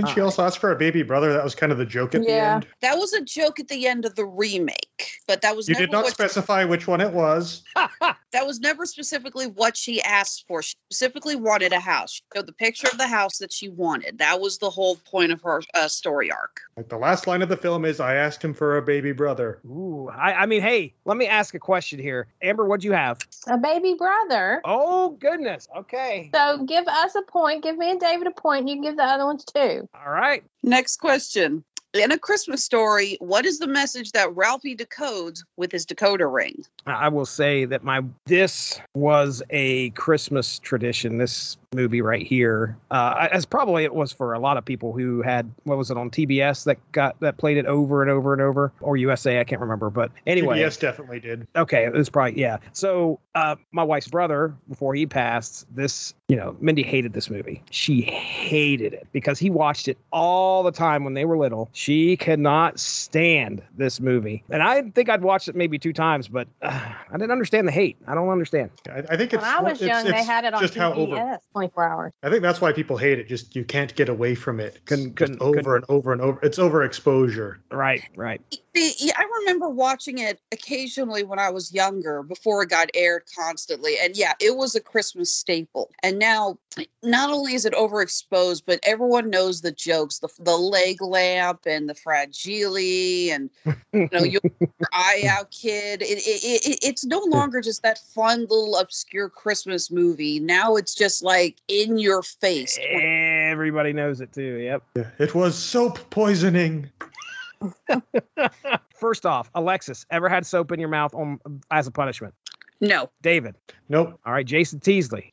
Didn't she also ask for a baby brother? That was kind of the joke at the end. That was a joke at the end of the remake, but that was You never did not what specify which one it was. [laughs] that was never specifically what she asked for. She specifically wanted a house. She showed the picture of the house that she wanted. That was the whole point of her uh, story arc. Like the last line of the film is, "I asked him for a baby brother." Ooh, I, I mean, hey, let me ask a question here. Amber, what'd you have? A baby brother. Oh, goodness. Okay. So give us a point. Give me and David a point. You can give the other ones two. All right. Next question. In a Christmas story, what is the message that Ralphie decodes with his decoder ring? I will say that my this was a Christmas tradition. This movie right here, uh, as probably it was for a lot of people who had what was it on TBS that got that played it over and over and over, or USA, I can't remember. But anyway, yes, definitely did. Okay, it was probably yeah. So uh, my wife's brother, before he passed, this you know, Mindy hated this movie. She hated it because he watched it all the time when they were little. She could not stand this movie, and I think I'd watched it maybe two times, but uh, I didn't understand the hate. I don't understand. I, I think it's When I was young, they had it on just how over- TBS 24 hours. I think that's why people hate it. Just you can't get away from it. Couldn't, just over and over and over. It's overexposure. Right, right. See, I remember watching it occasionally when I was younger before it got aired constantly. And yeah, it was a Christmas staple. And now, not only is it overexposed, but everyone knows the jokes the, the leg lamp and the fragile and, you know, your [laughs] eye out kid. It, it, it, it's no longer just that fun little obscure Christmas movie. Now it's just like in your face. Everybody knows it too. Yep. It was soap poisoning. [laughs] First off, Alexis, ever had soap in your mouth on as a punishment? No. David. Nope. All right, Jason Teasley.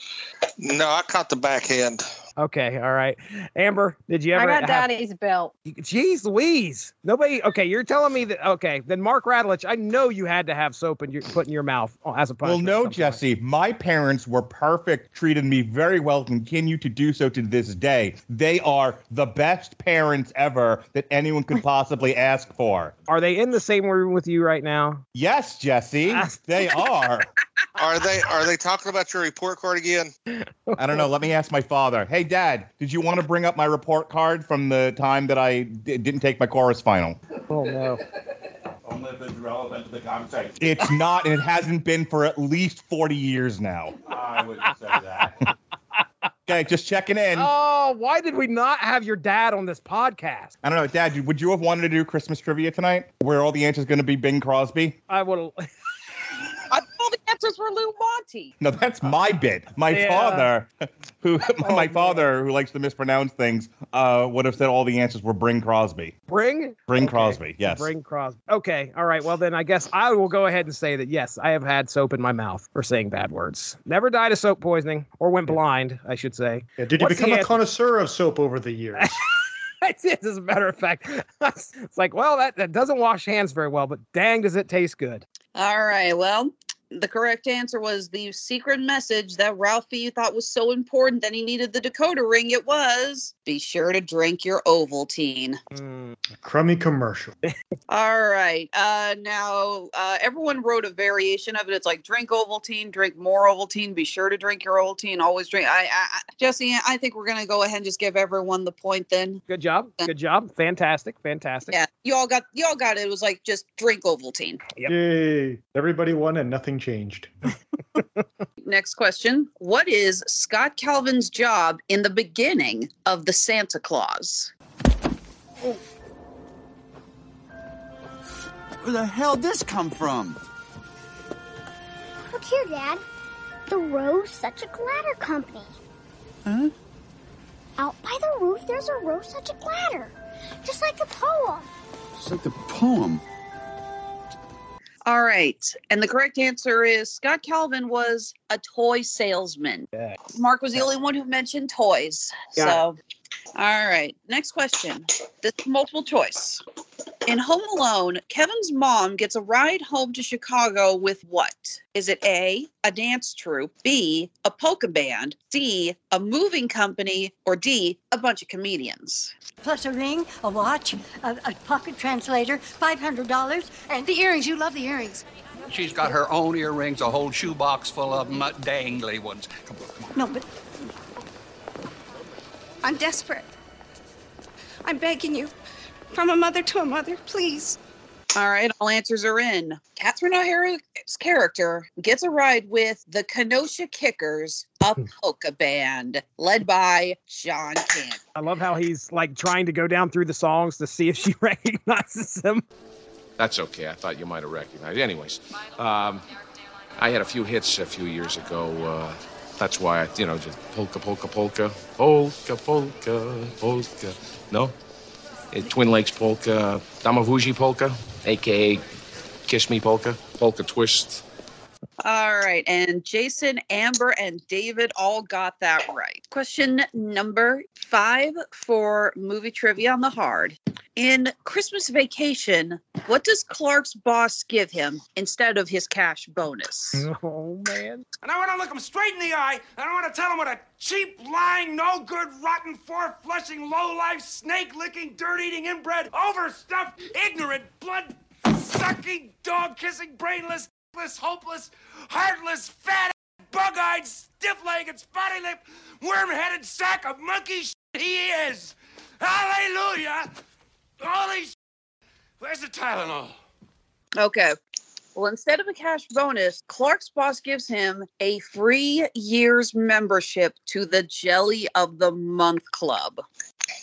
No, I caught the backhand. Okay, all right. Amber, did you I ever? got have- Daddy's belt. Jeez Louise. Nobody. Okay, you're telling me that. Okay, then Mark Radulich, I know you had to have soap and you put in your mouth uh, as a punishment. Well, no, Jesse. My parents were perfect, treated me very well, continue to do so to this day. They are the best parents ever that anyone could possibly ask for. Are they in the same room with you right now? Yes, Jesse, they are. [laughs] Are they are they talking about your report card again? I don't know. Let me ask my father. Hey, Dad, did you want to bring up my report card from the time that I d- didn't take my chorus final? Oh no. Only if it's relevant to the conversation. It's not, and it hasn't been for at least 40 years now. I wouldn't say that. okay, just checking in. Oh, why did we not have your dad on this podcast? I don't know, Dad. Would you have wanted to do Christmas trivia tonight, where all the answers going to be Bing Crosby? I would. I thought the answers were Lou Monte. No, that's my bit. My Yeah. father, [laughs] who my father, who likes to mispronounce things, uh, would have said all the answers were Bring Crosby. Bring? Bring Okay. Crosby, yes. Bring Crosby. Okay, all right. Well, then I guess I will go ahead and say that yes, I have had soap in my mouth for saying bad words. Never died of soap poisoning or went blind, I should say. Yeah, did you become a answer? connoisseur of soap over the years? [laughs] I did, as a matter of fact. [laughs] it's like, well, that, that doesn't wash hands very well, but dang, does it taste good. All right. Well, the correct answer was the secret message that Ralphie thought was so important that he needed the decoder ring. It was be sure to drink your Ovaltine. Crummy commercial. [laughs] All right. Uh, now, uh, everyone wrote a variation of it. It's like drink Ovaltine, drink more Ovaltine. Be sure to drink your Ovaltine. Always drink. I, I, I Jesse, I think we're gonna go ahead and just give everyone the point then. Good job. Good job. Fantastic. Fantastic. Yeah, you all got you all got it. It was like just drink Ovaltine. Yay! Everybody won and nothing changed. [laughs] Next question. What is Scott Calvin's job in the beginning of the Santa Claus? Where the hell did this come from? Look here, Dad. The Rose Such a Ladder Company. Huh? Out by the roof, there's a Rose Such a Ladder. Just like the poem. Just like the poem. All right. And the correct answer is Scott Calvin was a toy salesman. Mark was the only one who mentioned toys. Yeah. So, all right. Next question. This is multiple choice. In Home Alone, Kevin's mom gets a ride home to Chicago with what? Is it A, a dance troupe, B, a polka band, C, a moving company, or D, a bunch of comedians? plus a ring, a watch, a, a pocket translator, $500, and the earrings. You love the earrings. She's got her own earrings, a whole shoebox full of them, dangly ones. Come on, come on. No, but I'm desperate. I'm begging you, from a mother to a mother, please. All right, all answers are in. Catherine O'Hara's character gets a ride with the Kenosha Kickers, a polka band led by John Candy. I love how he's like trying to go down through the songs to see if she [laughs] recognizes him. That's okay. I thought you might have recognized. Anyways, um, I had a few hits a few years ago. Uh, that's why I, you know, just polka, polka, polka, polka, polka, polka. No, Eh, Twin Lakes polka, Damavuji polka, aka Kiss Me polka, polka twist. All right, and Jason, Amber, and David all got that right. Question number five for movie trivia on the hard. In Christmas Vacation, what does Clark's boss give him instead of his cash bonus? [laughs] Oh man. And I want to look him straight in the eye, and I want to tell him what a cheap, lying, no good, rotten, four flushing, low life, snake licking, dirt eating, inbred, overstuffed, ignorant, blood sucking, dog kissing, brainless, hopeless, heartless, fat, bug eyed, stiff legged, spotty lipped, worm headed sack of monkey shit he is. Hallelujah! Holy shit. Where's the Tylenol? Okay. Well, instead of a cash bonus, Clark's boss gives him a free year's membership to the Jelly of the Month Club,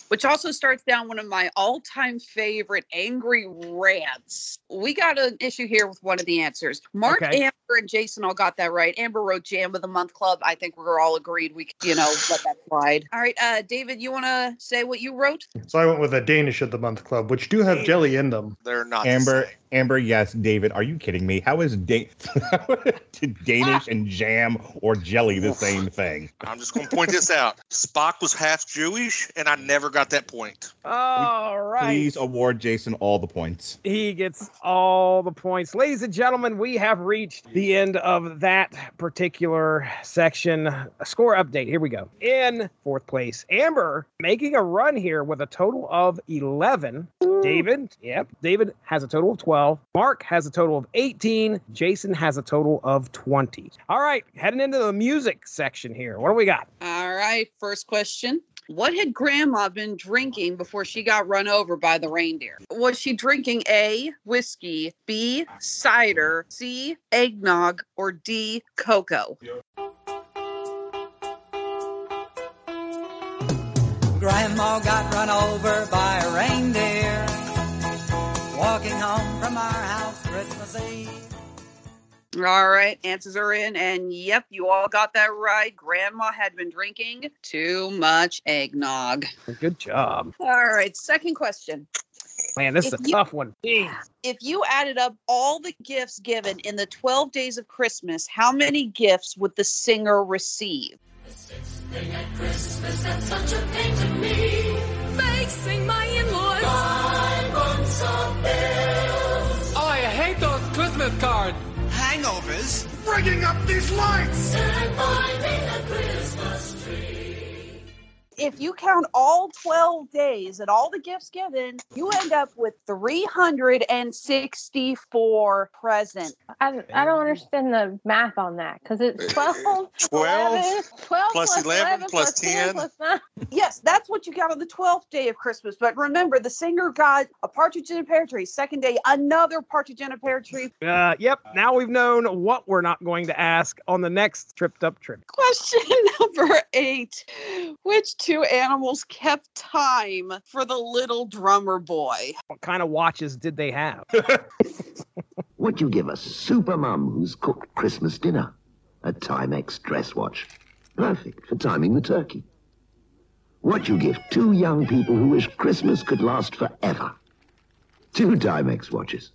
which also starts down one of my all time favorite angry rants. We got an issue here with one of the answers. Mark, Okay. Amber, and Jason all got that right. Amber wrote Jam of the Month Club. I think we're all agreed we, you know, let that slide. All right, uh, David, you want to say what you wrote? So I went with a Danish of the Month Club, which do have jelly in them. They're not. Amber, Amber, yes. David, are you kidding me? How is da- [laughs] Danish and jam or jelly the same thing? I'm just going to point this out. Spock was half Jewish, and I never got that point. All right. Please award Jason all the points. He gets all the points. Ladies and gentlemen, we have reached the end of that particular section. A score update. Here we go. In fourth place, Amber making a run here with a total of 11. David, yep. David has a total of 12. Mark has a total of 18. Jason has a total of 20. All right, heading into the music section here. What do we got? All right, first question. What had grandma been drinking before she got run over by the reindeer? Was she drinking A, whiskey, B, cider, C, eggnog, or D, cocoa? Grandma got run over by a reindeer walking home from our house Christmas Eve. All right, answers are in, and yep, you all got that right. Grandma had been drinking too much eggnog. Good job. All right, second question. Man, this is a you- tough one. Jeez. If you added up all the gifts given in the 12 days of Christmas, how many gifts would the singer receive? Christmas, that's such a pain to me. Facing my in-laws. Five months of bills. Christmas cards. Hangovers? Rigging up these lights! And finding a Christmas tree. If you count all 12 days and all the gifts given, you end up with 364 presents. I, I don't understand the math on that because it's 12, 12 11, 12 plus 11 plus 10. plus 9. [laughs] Yes, that's what you got on the 12th day of Christmas. But remember, the singer got a partridge in a pear tree. Second day, another partridge in a pear tree. Uh, yep. Now we've known what we're not going to ask on the next tripped up trip. Question [laughs] number eight Which two animals kept time for the little drummer boy? What kind of watches did they have? [laughs] What you give a super mum who's cooked Christmas dinner? A Timex dress watch. Perfect for timing the turkey. What you give two young people who wish Christmas could last forever? Two Timex watches.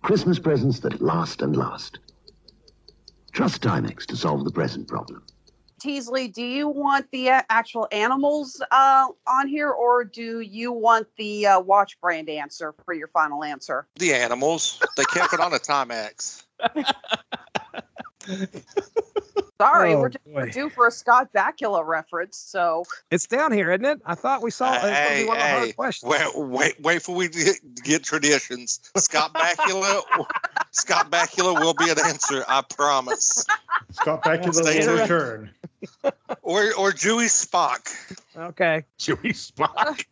Christmas presents that last and last. Trust Timex to solve the present problem. Teasley, do you want the uh, actual animals uh, on here, or do you want the uh, watch brand answer for your final answer? The animals, they kept it on a Timex. [laughs] Sorry, Oh, we're, due- we're due for a Scott Bakula reference. So It's down here, isn't it? I thought we saw it. It's gonna be Hey, one of the hey, questions. wait, wait, wait for we get, get traditions. Scott Bakula, Scott Bakula will be an answer, I promise. Scott Bakula Stay will tuned. return. Or or Dewey Spock. Okay. Chewy Spock.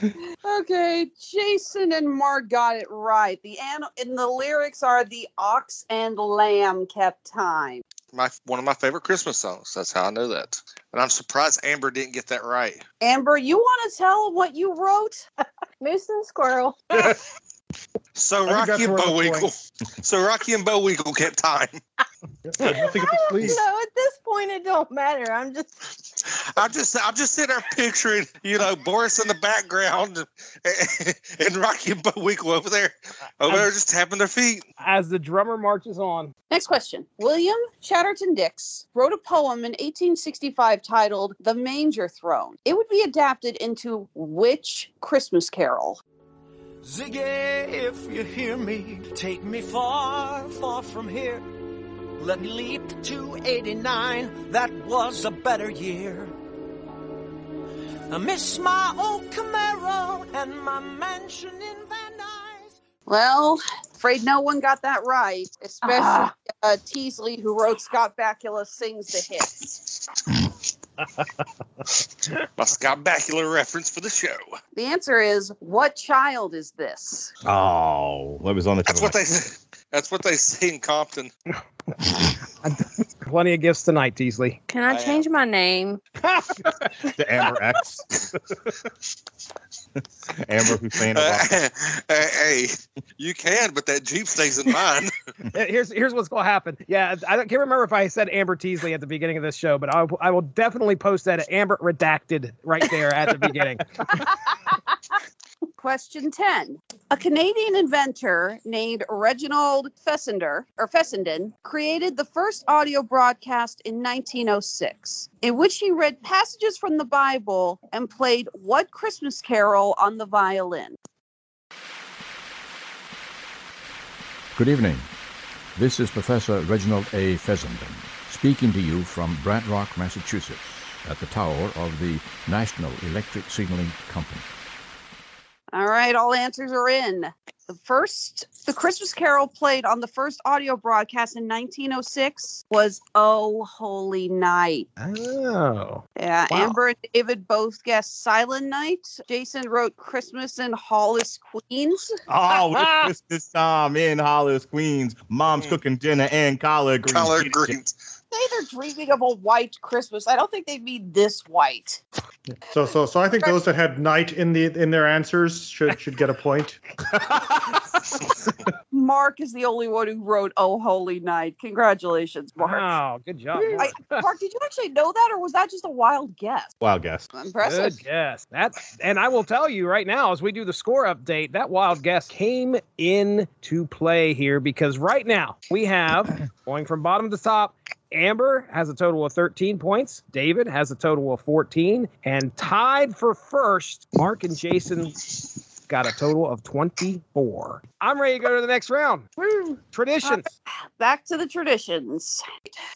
[laughs] okay, Jason and Mark got it right. The an- in the lyrics are the ox and lamb kept time. My one of my favorite Christmas songs. That's how I know that. And I'm surprised Amber didn't get that right. Amber, you want to tell what you wrote? [laughs] Moose and squirrel. [laughs] So Rocky and worth a So Rocky and Bullwinkle kept time. Nothing at the sleeve. No, at this point it don't matter. I'm just I'm just I'm just sitting there picturing, you know, Boris in the background and, [laughs] and Rocky and Bullwinkle over there, over there just tapping their feet. As the drummer marches on. Next question. William Chatterton Dix wrote a poem in 1865 titled The Manger Throne. It would be adapted into which Christmas carol? Ziggy, if you hear me, take me far, far from here. Let me leap to 89, that was a better year. I miss my old Camaro and my mansion in Van Nuys. Well, afraid no one got that right, especially uh, Teasley, who wrote Scott Bakula Sings the Hits. My Scott Bakula reference for the show. The answer is What child is this? Oh, that was on the That's what they that's what they say in Compton. [laughs] Plenty of gifts tonight, Teasley. Can I change my name? [laughs] the Amber X. [laughs] Amber Hussein. Uh, hey, you can, but that Jeep stays in mine. Here's here's what's gonna happen. Yeah, I can't remember if I said Amber Teasley at the beginning of this show, but I, will- I will definitely post that at Amber redacted right there at the beginning. Question 10. A Canadian inventor named Reginald Fessender or Fessenden created the first audio broadcast in 1906, in which he read passages from the Bible and played what Christmas carol on the violin? Good evening. This is Professor Reginald A. Fessenden speaking to you from Brant Rock, Massachusetts, at the tower of the National Electric Signaling Company. All right, all answers are in. The first, the Christmas Carol played on the first audio broadcast in 1906 was "Oh Holy Night." Oh. Yeah, Wow. Amber and David both guessed "Silent Night." Jason wrote "Christmas in Hollis, Queens." Oh, it's [laughs] Christmas time in Hollis, Queens. Mom's mm. cooking dinner and collard greens. Collard greens. Say they're dreaming of a white Christmas. I don't think they mean this white. So so so I think those that had night in the in their answers should should get a point. [laughs] [laughs] Mark is the only one who wrote "Oh Holy Night." Congratulations, Mark. Wow, good job. I, Mark, did you actually know that, or was that just a wild guess? Wild guess. Impressive. Good guess. That's and I will tell you right now as we do the score update, that wild guess came in to play here because right now we have going from bottom to top. Amber has a total of 13 points. David has a total of 14. And tied for first, Mark and Jason got a total of 24. I'm ready to go to the next round. Woo! Traditions. Back to the traditions.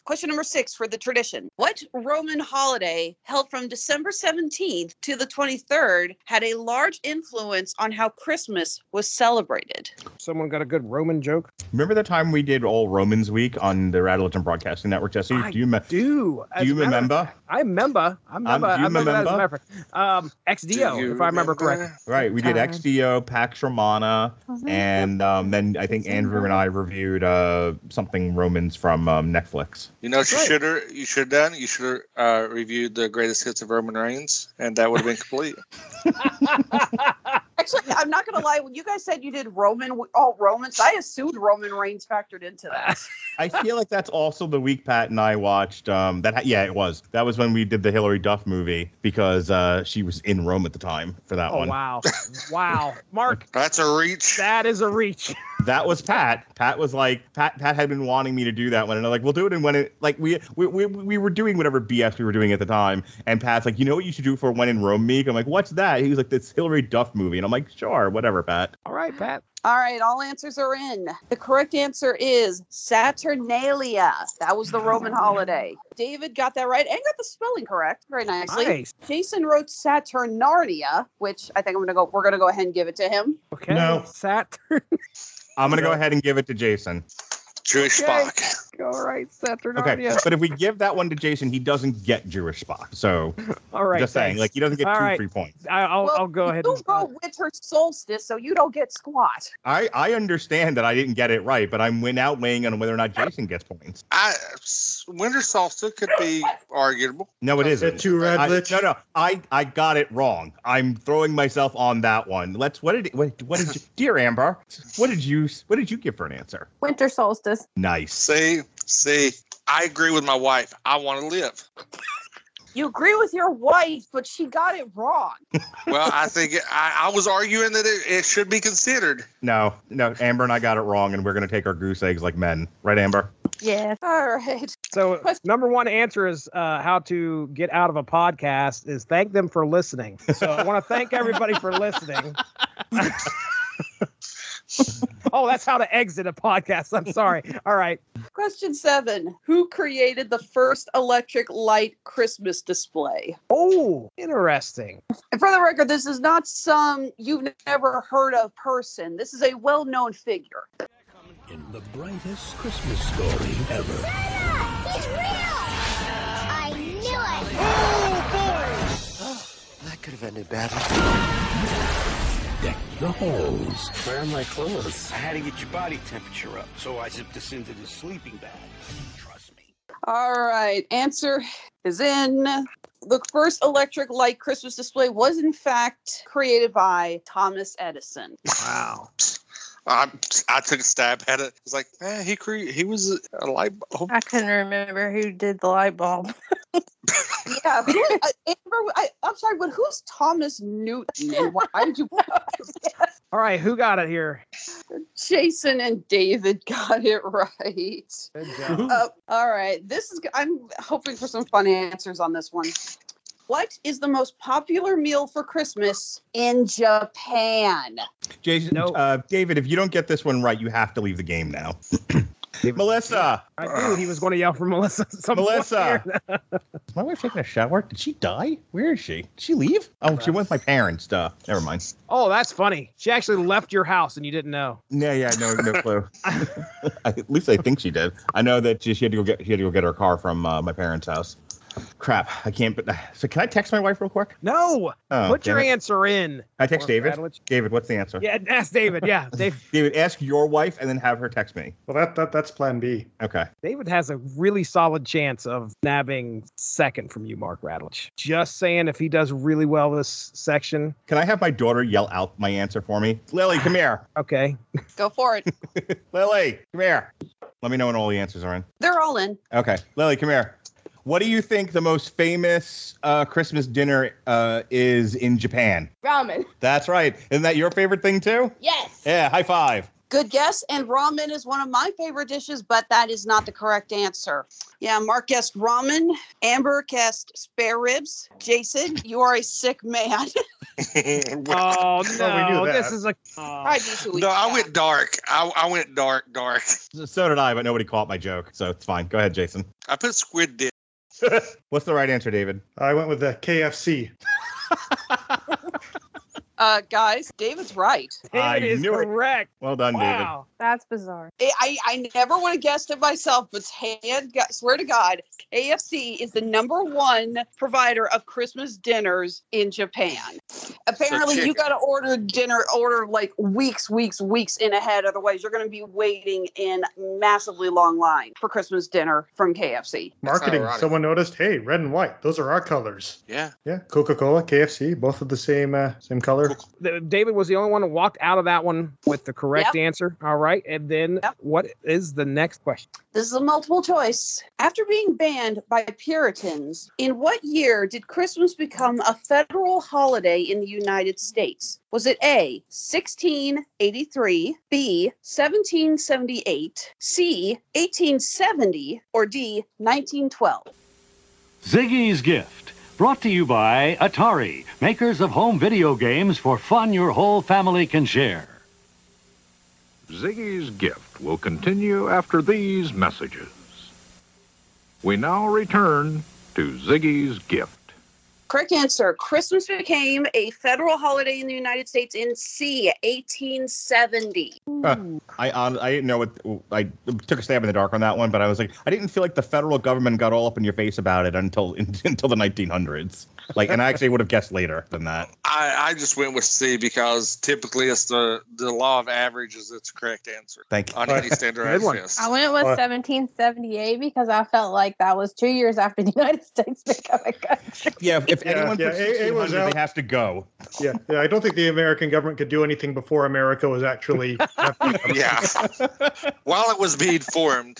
Question number six for the tradition. What Roman holiday held from December 17th to the 23rd had a large influence on how Christmas was celebrated? Someone got a good Roman joke. Remember the time we did All Romans Week on the Radulich In Broadcasting Network, Jesse? I do you me- do. Do you remember? I remember. I remember. Um, do you I remember, that as remember? matter of fact. Um, XDO, if I remember correctly. Right, we did Time. XDO, Pax Romana, and um, then I think Andrew and I reviewed uh, something Romans from um, Netflix. You know what you should have you should done? You should have uh, reviewed the greatest hits of Roman Reigns, and that would have been complete. [laughs] Actually, I'm not going to lie. When you guys said you did Roman, all Romans, I assumed Roman Reigns factored into that. [laughs] I feel like that's also the week Pat and I watched. Um, that yeah, it was. That was when we did the Hilary Duff movie because uh, she was in Rome at the time for that Oh one. wow, wow, Mark. That's a reach. That is a reach. [laughs] That was Pat. Pat was like Pat. Pat had been wanting me to do that one, and I'm like, we'll do it. And when it like we we, we we were doing whatever BS we were doing at the time, and Pat's like, you know what you should do for when in Rome meek? I'm like, what's that? He was like, this Hilary Duff movie, and I'm like, sure, whatever, Pat. All right, Pat. All right, all answers are in. The correct answer is Saturnalia. That was the Roman holiday. David got that right and got the spelling correct very nicely. Nice. Jason wrote Saturnarnia, which I think I'm gonna go. We're gonna go ahead and give it to him. Okay. No. Saturn. I'm gonna go ahead and give it to Jason. Jewish Okay. Spock. All right, Saturnalia. Okay, but if we give that one to Jason, he doesn't get Jewish Spock. So [laughs] All right, just saying, like he doesn't get All two right. free points. I, I'll, Well, I'll go ahead. You And, wrote winter solstice, so you don't get squat. I I understand that I didn't get it right, but I'm win out weighing on whether or not Jason gets points. I winter solstice could be arguable. No, it isn't. too red, I- Lich? No, no, I I got it wrong. I'm throwing myself on that one. Let's. What did what, what did you, [laughs] dear Amber? What did you what did you give for an answer? Winter solstice. Nice. See, see, I agree with my wife. I want to live. You agree with your wife, but she got it wrong. Well, I think I, I was arguing that it, it should be considered. No, no, Amber and I got it wrong, and we're gonna take our goose eggs like men, right, Amber? Yeah. All right. so number one answer is uh, how to get out of a podcast is thank them for listening. So I want to thank everybody for listening. [laughs] [laughs] oh, that's how to exit a podcast. I'm sorry. All right. Question seven Who created the first electric light Christmas display? Oh, interesting. And for the record, this is not some you've never heard of person. This is a well known figure. In the brightest Christmas story ever. Santa! He's real! I knew it! Oh boy! [gasps] That could have ended badly. Deck the halls. Where are my clothes? I had to get your body temperature up, so I zipped this into the sleeping bag. Trust me. All right. Answer is in. The first electric light Christmas display was, in fact, created by Thomas Edison. Wow. I, I took a stab at it. It's like, man, he cre- he was a, a light bulb. I couldn't remember who did the light bulb. [laughs] Yeah. Who, [laughs] I, Amber, I, I'm sorry, but who's Thomas Newton? Why did you? [laughs] All right, who got it here? Jason and David got it right. job. Uh, all right, this is. I'm hoping for some fun answers on this one. What is the most popular meal for Christmas in Japan? Jason, uh, David, if you don't get this one right, you have to leave the game now. [clears throat] Melissa. I knew he was going to yell for Melissa. at some Melissa. here. [laughs] Is my wife taking a shower? Did she die? Where is she? Did she leave? Oh, she went with my parents. Duh. Never mind. oh, that's funny. She actually left your house and you didn't know. Yeah, yeah, no, no clue. I, [laughs] [laughs] at least I think she did. I know that she, she had to go get she had to go get her car from uh, my parents' house. Crap, I can't. But [sighs] so can I text my wife real quick? No. Oh, Put your it. answer in. I text Or David. Uh, Radlich. David, what's the answer? Yeah, ask David. Yeah, [laughs] Dave, David, ask your wife and then have her text me. Well, that, that that's Plan B. Okay. David has a really solid chance of nabbing second from you, Mark Radlich. Just saying, if he does really well this section. Can I have my daughter yell out my answer for me? Lily, come here. [sighs] Okay. Go for it. [laughs] Lily, come here. Let me know when all the answers are in. They're all in. Okay, Lily, come here. What do you think the most famous uh, Christmas dinner uh, is in Japan? Ramen. That's right. Isn't that your favorite thing too? Yes. Yeah. High five. Good guess. And ramen is one of my favorite dishes, but that is not the correct answer. Yeah, Mark guessed ramen. Amber guessed spare ribs. Jason, you are a sick man. [laughs] [laughs] Oh no, knew this that. is a. I do too. No, I went dark. I, I went dark, dark. So did I, but nobody caught my joke, so it's fine. Go ahead, Jason. I put squid dip. [laughs] What's the right answer, David? I went with the KFC. [laughs] Uh, guys, David's right. [laughs] I David is knew it. correct. Well done, David. Wow. That's bizarre. I, I I never would have guessed it myself, but hand, God- swear to God, KFC is the number one provider of Christmas dinners in Japan. Apparently, you chicken. got to order dinner, order like weeks, weeks, weeks in ahead. Otherwise, you're going to be waiting in massively long line for Christmas dinner from KFC. Marketing. ironic. Someone noticed. Hey, red and white. Those are our colors. Yeah. Yeah. Coca Cola, KFC, both of the same uh, same color. The- David was the only one who walked out of that one with the correct Yep. answer. All right. And then what is the next question? This is a multiple choice. After being banned by Puritans, in what year did Christmas become a federal holiday in the United States? Was it A, 1683, B, 1778, C, 1870, or D, 1912? Ziggy's Gift, brought to you by Atari, makers of home video games for fun your whole family can share. Ziggy's gift will continue after these messages. We now return to Ziggy's gift. Correct answer. Christmas became a federal holiday in the United States in C, 1870. Uh, I on I didn't know what I took a stab in the dark on that one, but I was like, I didn't feel like the federal government got all up in your face about it until [laughs] until the 1900s. Like, and I actually would have guessed later than that. I, I just went with C because typically it's the, the law of averages that's the correct answer Thank you. on any standardized test. I went with uh, 1778 because I felt like that was two years after the [laughs] United States became a country. Yeah, if Yeah, anyone yeah, puts it- it was out- they have to go. Yeah, yeah. I don't think the American government could do anything before America was actually. [laughs] yeah. While it was being formed.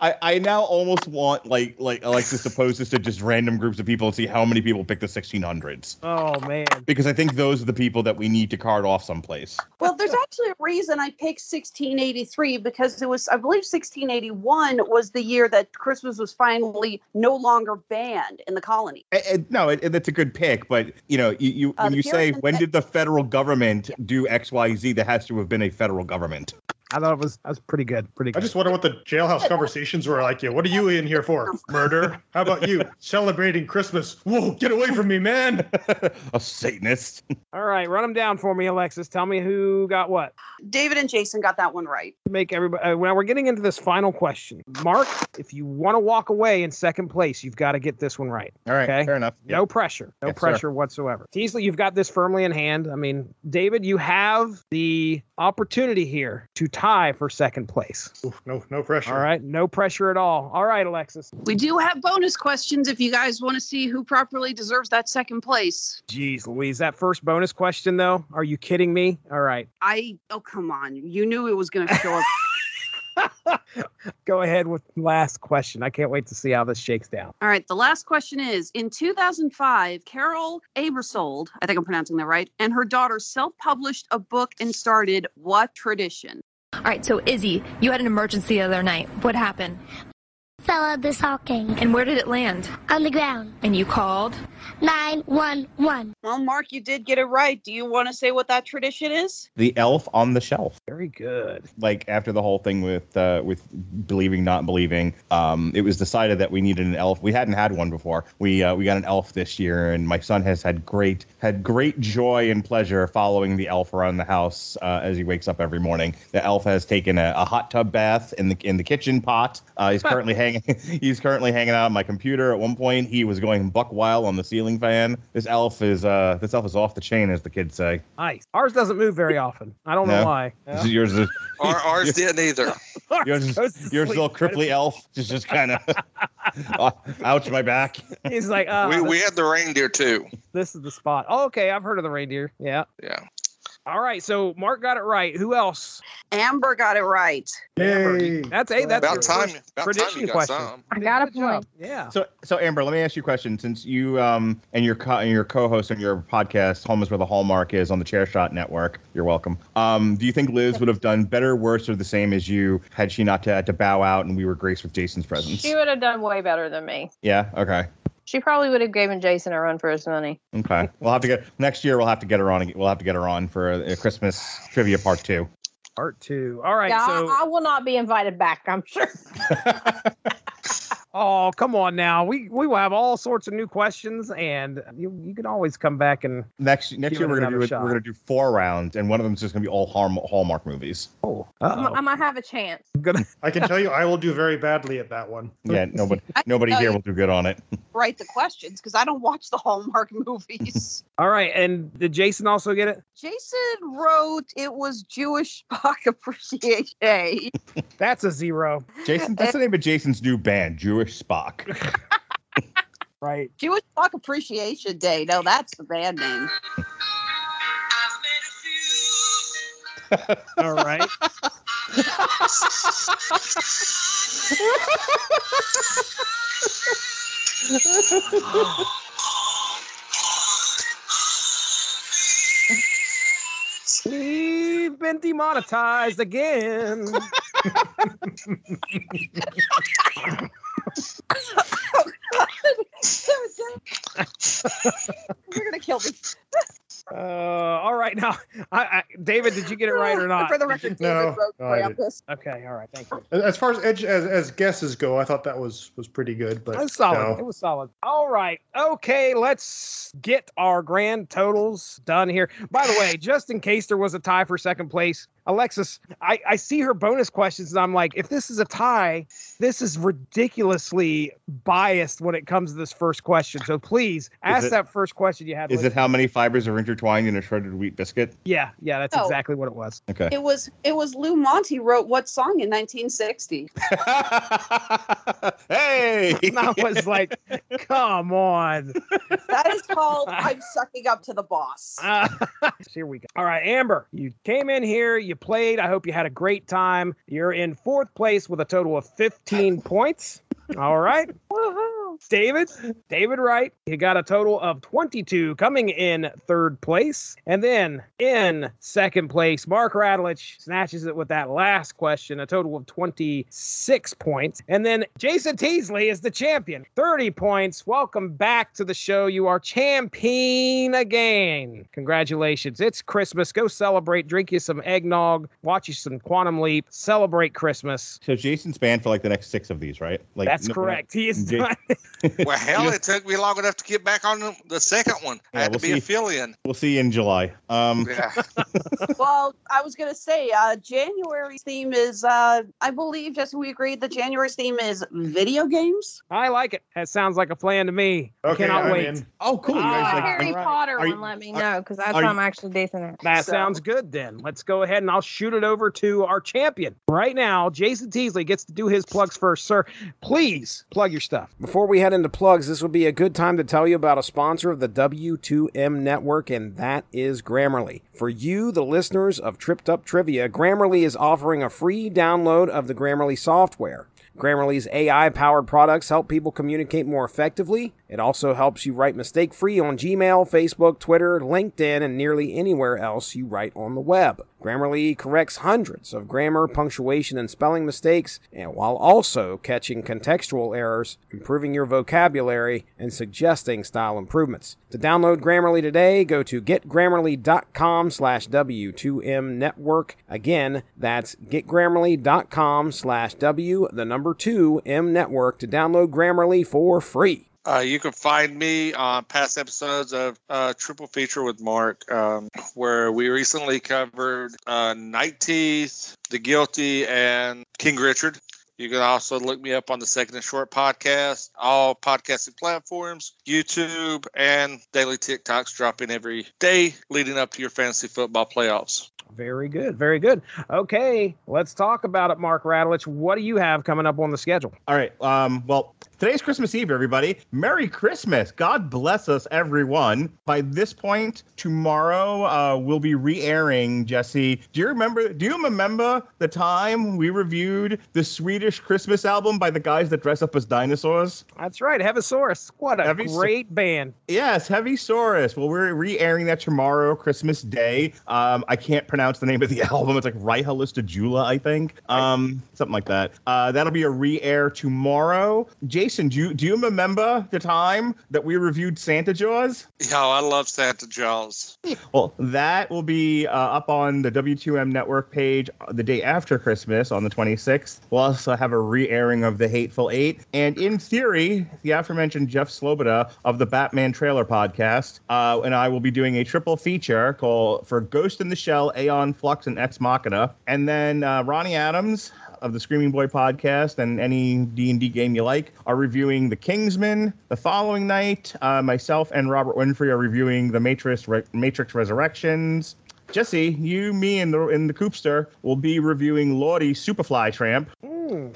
I, I now almost want like like Alexis to pose this to just random groups of people and see how many people pick the 1600s Oh man. because I think those are the people that we need to card off someplace. Well, there's actually a reason I picked 1683 because it was, I believe, 1681 was the year that Christmas was finally no longer banned in the colony. No, it, it's a good pick, but you know, you, you Uh, when the you say when did the federal government do X Y Z, there has to have been a federal government. I thought it was that was pretty good. Pretty I just wonder what the jailhouse conversations were like. Yeah, what are you in here for? [laughs] Murder? How about you celebrating Christmas? Whoa, get away from me, man! [laughs] a Satanist. [laughs] All right, run them down for me, Alexis. Tell me who got what. David and Jason got that one right. Make everybody. Uh, now we're getting into this final question. Mark, if you want to walk away in second place, you've got to get this one right. All right, Okay. fair enough. No pressure. No Yes, sir. pressure whatsoever. Teasley, you've got this firmly in hand. I mean, David, you have the opportunity here to tie for second place. Oof, no, no pressure. All right. No pressure at all. All right, Alexis. We do have bonus questions if you guys want to see who properly deserves that second place. Jeez, Louise, that first bonus question, though. Are you kidding me? All right. I, oh, come on. You knew it was going to show up. [laughs] [laughs] Go ahead with last question. I can't wait to see how this shakes down. All right. The last question is In 2005, Carol Aebersold, I think I'm pronouncing that right, and her daughter self published a book and started what tradition? All right, so Izzy, you had an emergency the other night. What happened? Fell out of the stocking. And where did it land? On the ground. And you called? 911. Well, Mark, you did get it right. Do you want to say what that tradition is? The elf on the shelf. Very good. Like after the whole thing with uh, with believing not believing, um, it was decided that we needed an elf. We hadn't had one before. We uh, we got an elf this year, and my son has had great had great joy and pleasure following the elf around the house uh, as he wakes up every morning. The elf has taken a, a hot tub bath in the in the kitchen pot. Uh, he's [laughs] currently hanging [laughs] he's currently hanging out on my computer. At one point, he was going buck wild on the ceiling fan. This elf is uh this elf is off the chain, as the kids say. Nice. Ours doesn't move very often. I don't know No? why. [laughs] This is yours is [laughs] Our, ours didn't either. yours, is- yours little cripply elf just just kind of ouch my back. He's like, uh, we, we had the reindeer too. this is the spot. Oh, okay. I've heard of the reindeer. Yeah. Yeah. All right. So Mark got it right. Who else? Amber got it right. Yay. That's a that's About your time- first about time tradition question. some. I got a Good job. point. Yeah. So so Amber, let me ask you a question. Since you um and your co- and your co-host on your podcast, Home is where the Hallmark is on the Chair Shot Network. You're welcome. Um, do you think Liz would have done better, worse, or the same as you had she not had to bow out and we were graced with Jason's presence? She would have done way better than me. Yeah. Okay. She probably would have given Jason a run for his money. Okay. [laughs] We'll have to get next year. We'll have to get her on. We'll have to get her on for a, a Christmas trivia part two. Part two. All right. yeah, so I, I will not be invited back. I'm sure. [laughs] Oh, come on now. We we will have all sorts of new questions, and you you can always come back and Next next Give year we're gonna do it. We're gonna do four rounds, and one of them is just gonna be all Hallmark, Hallmark movies. oh, I'm- I might have a chance. gonna I can tell you, I will do very badly at that one. [laughs] Yeah. Nobody nobody here will do good on it. [laughs] Write the questions because I don't watch the Hallmark [laughs] movies. all right. And did Jason also get it? Jason wrote it was Jewish Spock Appreciation Day. That's a zero. Jason, that's the name of Jason's new band, Jewish Spock. [laughs] Right. Jewish Spock Appreciation Day. No, that's the band name. [laughs] All right. We've been demonetized again. [laughs] [laughs] You're gonna kill me. [laughs] Uh, all right, now, I, I, David, did you get it right or not? For the record, David No, wrote no, I didn't. Krampus. Okay, all right, thank you. As far as edge as, as guesses go, I thought that was was pretty good, but It was solid. no. It was solid. All right. Okay, let's get our grand totals done here. By the way, just in case there was a tie for second place, Alexis, I, I see her bonus questions and I'm like, if this is a tie, this is ridiculously biased when it comes to this first question. So please ask it- that first question you had. Is Liz. it how many fibers are intertwined in a shredded wheat biscuit? Yeah, yeah, that's No. exactly what it was. Okay. It was it was Lou Monte wrote what song in 1960? [laughs] [laughs] hey! I was like, come on. That is called [laughs] I'm sucking up to the boss. Uh, here we go. All right, Amber, you came in here, you played. I hope you had a great time. You're in fourth place with a total of 15 points. All right. David, David Wright, he got a total of 22 coming in third place. And then in second place, Mark Radulich snatches it with that last question, a total of 26 points. And then Jason Teasley is the champion, 30 points. Welcome back to the show. You are champion again. Congratulations. It's Christmas. Go celebrate, drink you some eggnog, watch you some Quantum Leap, celebrate Christmas. So Jason's banned for like the next six of these, right? Like That's no- correct. He is Ja- not. [laughs] Well, hell, it took me long enough to get back on the, the second one. I Yeah, had we'll to be a see. fill-in. We'll see you in July. Um, Yeah. [laughs] well, I was gonna say uh January's theme is uh I believe just we agreed that January's theme is video games. I like it. That sounds like a plan to me. I Okay, cannot I'm wait. in. oh, cool. You guys Ah, like, Harry right. Potter Are you- one, let me know because that's are what I'm actually decent at. That So- sounds good then. Let's go ahead and I'll shoot it over to our champion. Right now, Jason Teasley gets to do his plugs first. Sir, please plug your stuff. Before we head into plugs, this would be a good time to tell you about a sponsor of the W2M network, and that is Grammarly. For you, the listeners of Tripped Up Trivia, Grammarly is offering a free download of the Grammarly software. Grammarly's AI powered products help people communicate more effectively. It also helps you write mistake free on Gmail, Facebook, Twitter, LinkedIn, and nearly anywhere else you write on the web. Grammarly corrects hundreds of grammar, punctuation, and spelling mistakes, and while also catching contextual errors, improving your vocabulary, and suggesting style improvements. To download Grammarly today, go to getgrammarly.com slash W2M network. Again, that's getgrammarly.com slash W, the number 2 M network to download Grammarly for free. Uh, you can find me on past episodes of uh, Triple Feature with Mark, um, where we recently covered uh, Night Teeth, The Guilty, and King Richard. You can also look me up on the Second and Short podcast, all podcasting platforms, YouTube, and daily TikToks dropping every day leading up to your fantasy football playoffs. Very good. Very good. Okay, let's talk about it, Mark Radulich. What do you have coming up on the schedule? All right. Um, well, today's Christmas Eve, everybody. Merry Christmas. God bless us, everyone. By this point, tomorrow uh, we'll be re-airing, Jesse. Do you remember do you remember the time we reviewed the Swedish Christmas album by the guys that dress up as dinosaurs? That's right, Hevisaurus. What a Heavy Sau- great band. Yes, Hevisaurus. Well, we're re-airing that tomorrow, Christmas Day. Um, I can't pronounce the name of the [laughs] album. It's like Raihalista Jula, I think. Um, something like that. Uh, that'll be a re-air tomorrow. Jason, do you do you remember the time that we reviewed Santa Jaws? Yeah, I love Santa Jaws. Well, that will be uh, up on the W2M network page the day after Christmas on the 26th. We'll also have a re airing of The Hateful Eight. And in theory, the aforementioned Jeff Sloboda of the Batman Trailer podcast uh, and I will be doing a triple feature called for Ghost in the Shell, Aeon Flux, and Ex Machina. And then uh, Ronnie Adams of the Screaming Boy podcast and any D&D game you like are reviewing The Kingsman. The following night, uh, myself and Robert Winfrey are reviewing The Matrix Re- Matrix Resurrections. Jesse, you, me, and the in the Coopster will be reviewing Lordy Superfly Tramp.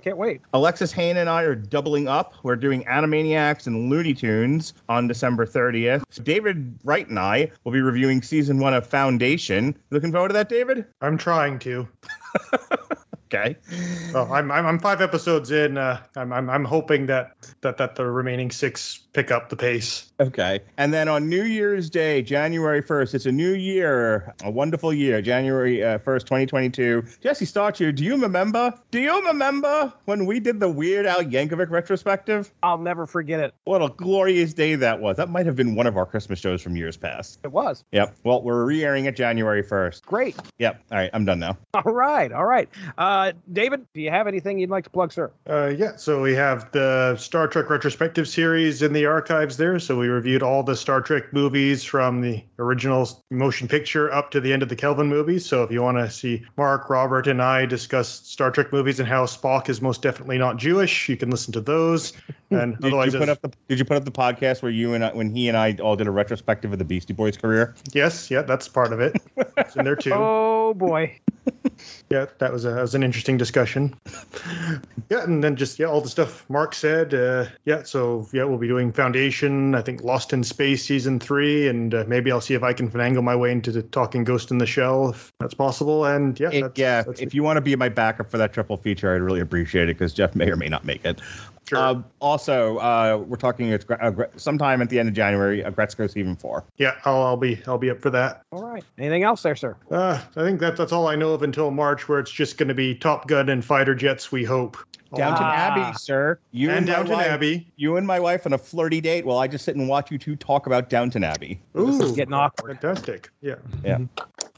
Can't wait. Alexis Hayne and I are doubling up. We're doing Animaniacs and Looney Tunes on December 30th. David Wright and I will be reviewing season one of Foundation. Looking forward to that, David? I'm trying to. [laughs] Okay. Well, I'm, I'm I'm five episodes in. Uh, I'm, I'm I'm hoping that that that the remaining six pick up the pace. Okay. And then on New Year's Day, January 1st, it's a new year, a wonderful year, January uh, 1st, 2022. Jesse Starcher, do you remember? Do you remember when we did the Weird Al Yankovic retrospective? I'll never forget it. What a glorious day that was. That might have been one of our Christmas shows from years past. It was. Yep. Well, we're re airing it January 1st. Great. Yep. All right. I'm done now. All right. All right. Uh, David, do you have anything you'd like to plug, sir? Uh, yeah, so we have the Star Trek retrospective series in the archives there. So we reviewed all the Star Trek movies from the original motion picture up to the end of the Kelvin movies. So if you want to see Mark, Robert, and I discuss Star Trek movies and how Spock is most definitely not Jewish, you can listen to those. [laughs] And Did otherwise, you put up the Did you put up the podcast where you and I, when he and I all did a retrospective of the Beastie Boys career? yes, yeah, that's part of it. It's in there too. [laughs] Oh boy. [laughs] Yeah, that was a that was an interesting discussion. yeah, and then just yeah, all the stuff Mark said. Uh, yeah, so yeah, we'll be doing Foundation. I think Lost in Space season three, and uh, maybe I'll see if I can finagle my way into the talking Ghost in the Shell if that's possible. And yeah, It- that's, yeah. that's if you want to be my backup for that triple feature, I'd really appreciate it because Jeff may or may not make it. Sure. Uh, also, uh, we're talking it's uh, sometime at the end of January, uh, Gretzko season four. yeah, I'll, I'll be I'll be up for that. All right. Anything else there, sir? Uh, I think that that's all I know of until March, where it's just going to be Top Gun and fighter jets. We hope. Downton Ah. Abbey, sir. You And my Downton wife- Abbey. You and my wife on a flirty date while I just sit and watch you two talk about Downton Abbey. This is Ooh, getting awkward. fantastic. Yeah. Yeah.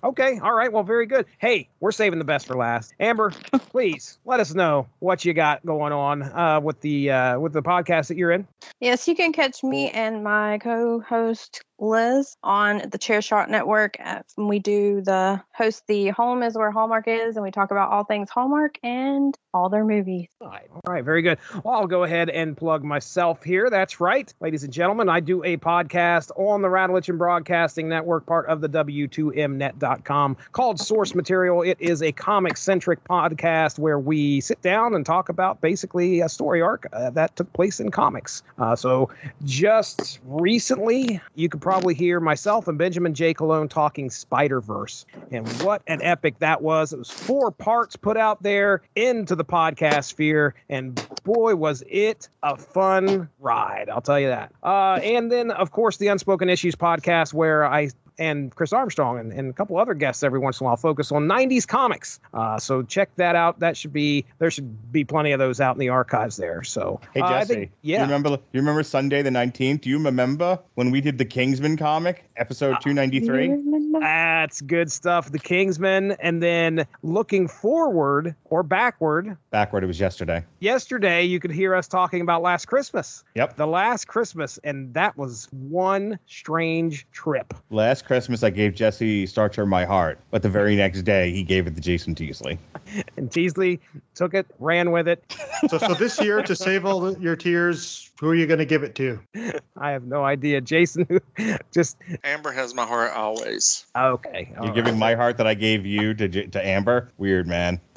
Okay. All right. Well, very good. Hey, we're saving the best for last. Amber, [laughs] please let us know what you got going on uh, with the uh, with the podcast that you're in. Yes, you can catch me and my co-host Liz on the Chair Shot Network. Uh, We do the host the Home is where Hallmark is, and we talk about all things Hallmark and all their movies. All right, all right, very good. Well, I'll go ahead and plug myself here. That's right, ladies and gentlemen. I do a podcast on the Radulich Broadcasting Network, part of the W2Mnet.com, called Source Material. It is a comic centric podcast where we sit down and talk about basically a story arc uh, that took place in comics. Uh, so, just recently, you could probably hear myself and Benjamin J. Cologne talking Spider Verse, and what an epic that was. It was four parts put out there into the podcast sphere, and boy, was it a fun ride. I'll tell you that. Uh, and then, of course, the Unspoken Issues podcast, where I and Chris Armstrong and, and a couple other guests every once in a while focus on 90s comics. Uh, so check that out. That should be there should be plenty of those out in the archives there. So Hey uh, I Jesse, think- you yeah. remember you remember Sunday the nineteenth? Do you remember when we did the Kingsman comic Uh, episode two ninety three? That's good stuff. The Kingsman, and then looking forward or backward. Backward, it was yesterday. Yesterday, you could hear us talking about Last Christmas. Yep. The Last Christmas, and that was one strange trip. Last Christmas, I gave Jesse Starcher my heart, but the very next day, he gave it to Jason Teasley. And Teasley took it, ran with it. So, so this year, to save all the, your tears, who are you going to give it to? [laughs] I have no idea. Jason, [laughs] just Amber has my heart always. okay. all You're right. giving my heart that I gave you to to Amber. Weird man. [laughs]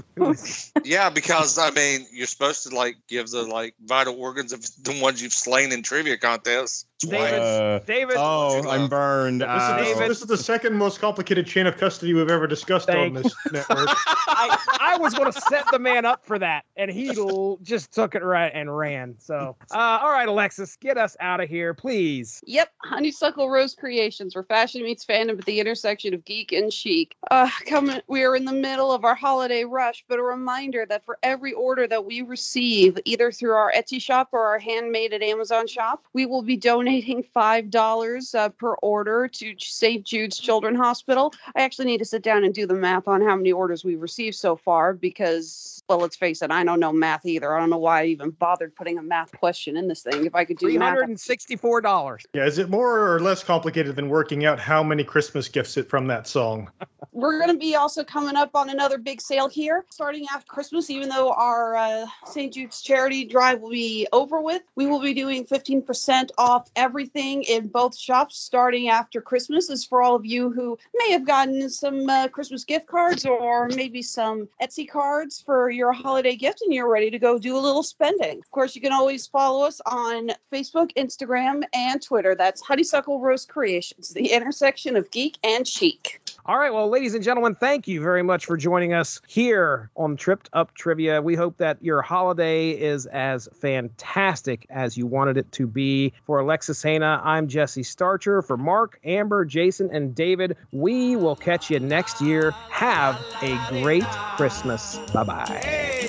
Yeah, because I mean, you're supposed to like give the like vital organs of the ones you've slain in trivia contests. David, Uh, David. Oh, I'm burned. This, Uh, is, this is the second most complicated chain of custody we've ever discussed Thank on this network. I, I was going to set the man up for that, and he l- just took it right and ran. So, uh, all right, Alexis, get us out of here, please. Yep, Honeysuckle Rose Creations, where fashion meets fandom at the intersection of geek and chic. Uh, coming, we are in the middle of our holiday rush, but a reminder that for every order that we receive, either through our Etsy shop or our handmade at Amazon shop, we will be donating five dollars uh, per order to St. Jude's Children's Hospital. I actually need to sit down and do the math on how many orders we've received so far because, well, let's face it, I don't know math either. I don't know why I even bothered putting a math question in this thing. If I could do Three math, hundred and sixty-four dollars. Yeah, is it more or less complicated than working out how many Christmas gifts it from that song? We're going to be also coming up on another big sale here starting after Christmas. Even though our uh, St. Jude's charity drive will be over with, we will be doing 15% off everything in both shops starting after Christmas. Is for all of you who may have gotten some uh, Christmas gift cards or maybe some Etsy cards for your holiday gift and you're ready to go do a little spending. Of course, you can always follow us on Facebook, Instagram, and Twitter. That's Honeysuckle Rose Creations, the intersection of geek and chic. All right, well, ladies and gentlemen, thank you very much for joining us here on Tripped Up Trivia. We hope that your holiday is as fantastic as you wanted it to be. For Alexis Hana, I'm Jesse Starcher. For Mark, Amber, Jason, and David, we will catch you next year. Have a great Christmas. Bye bye. Hey.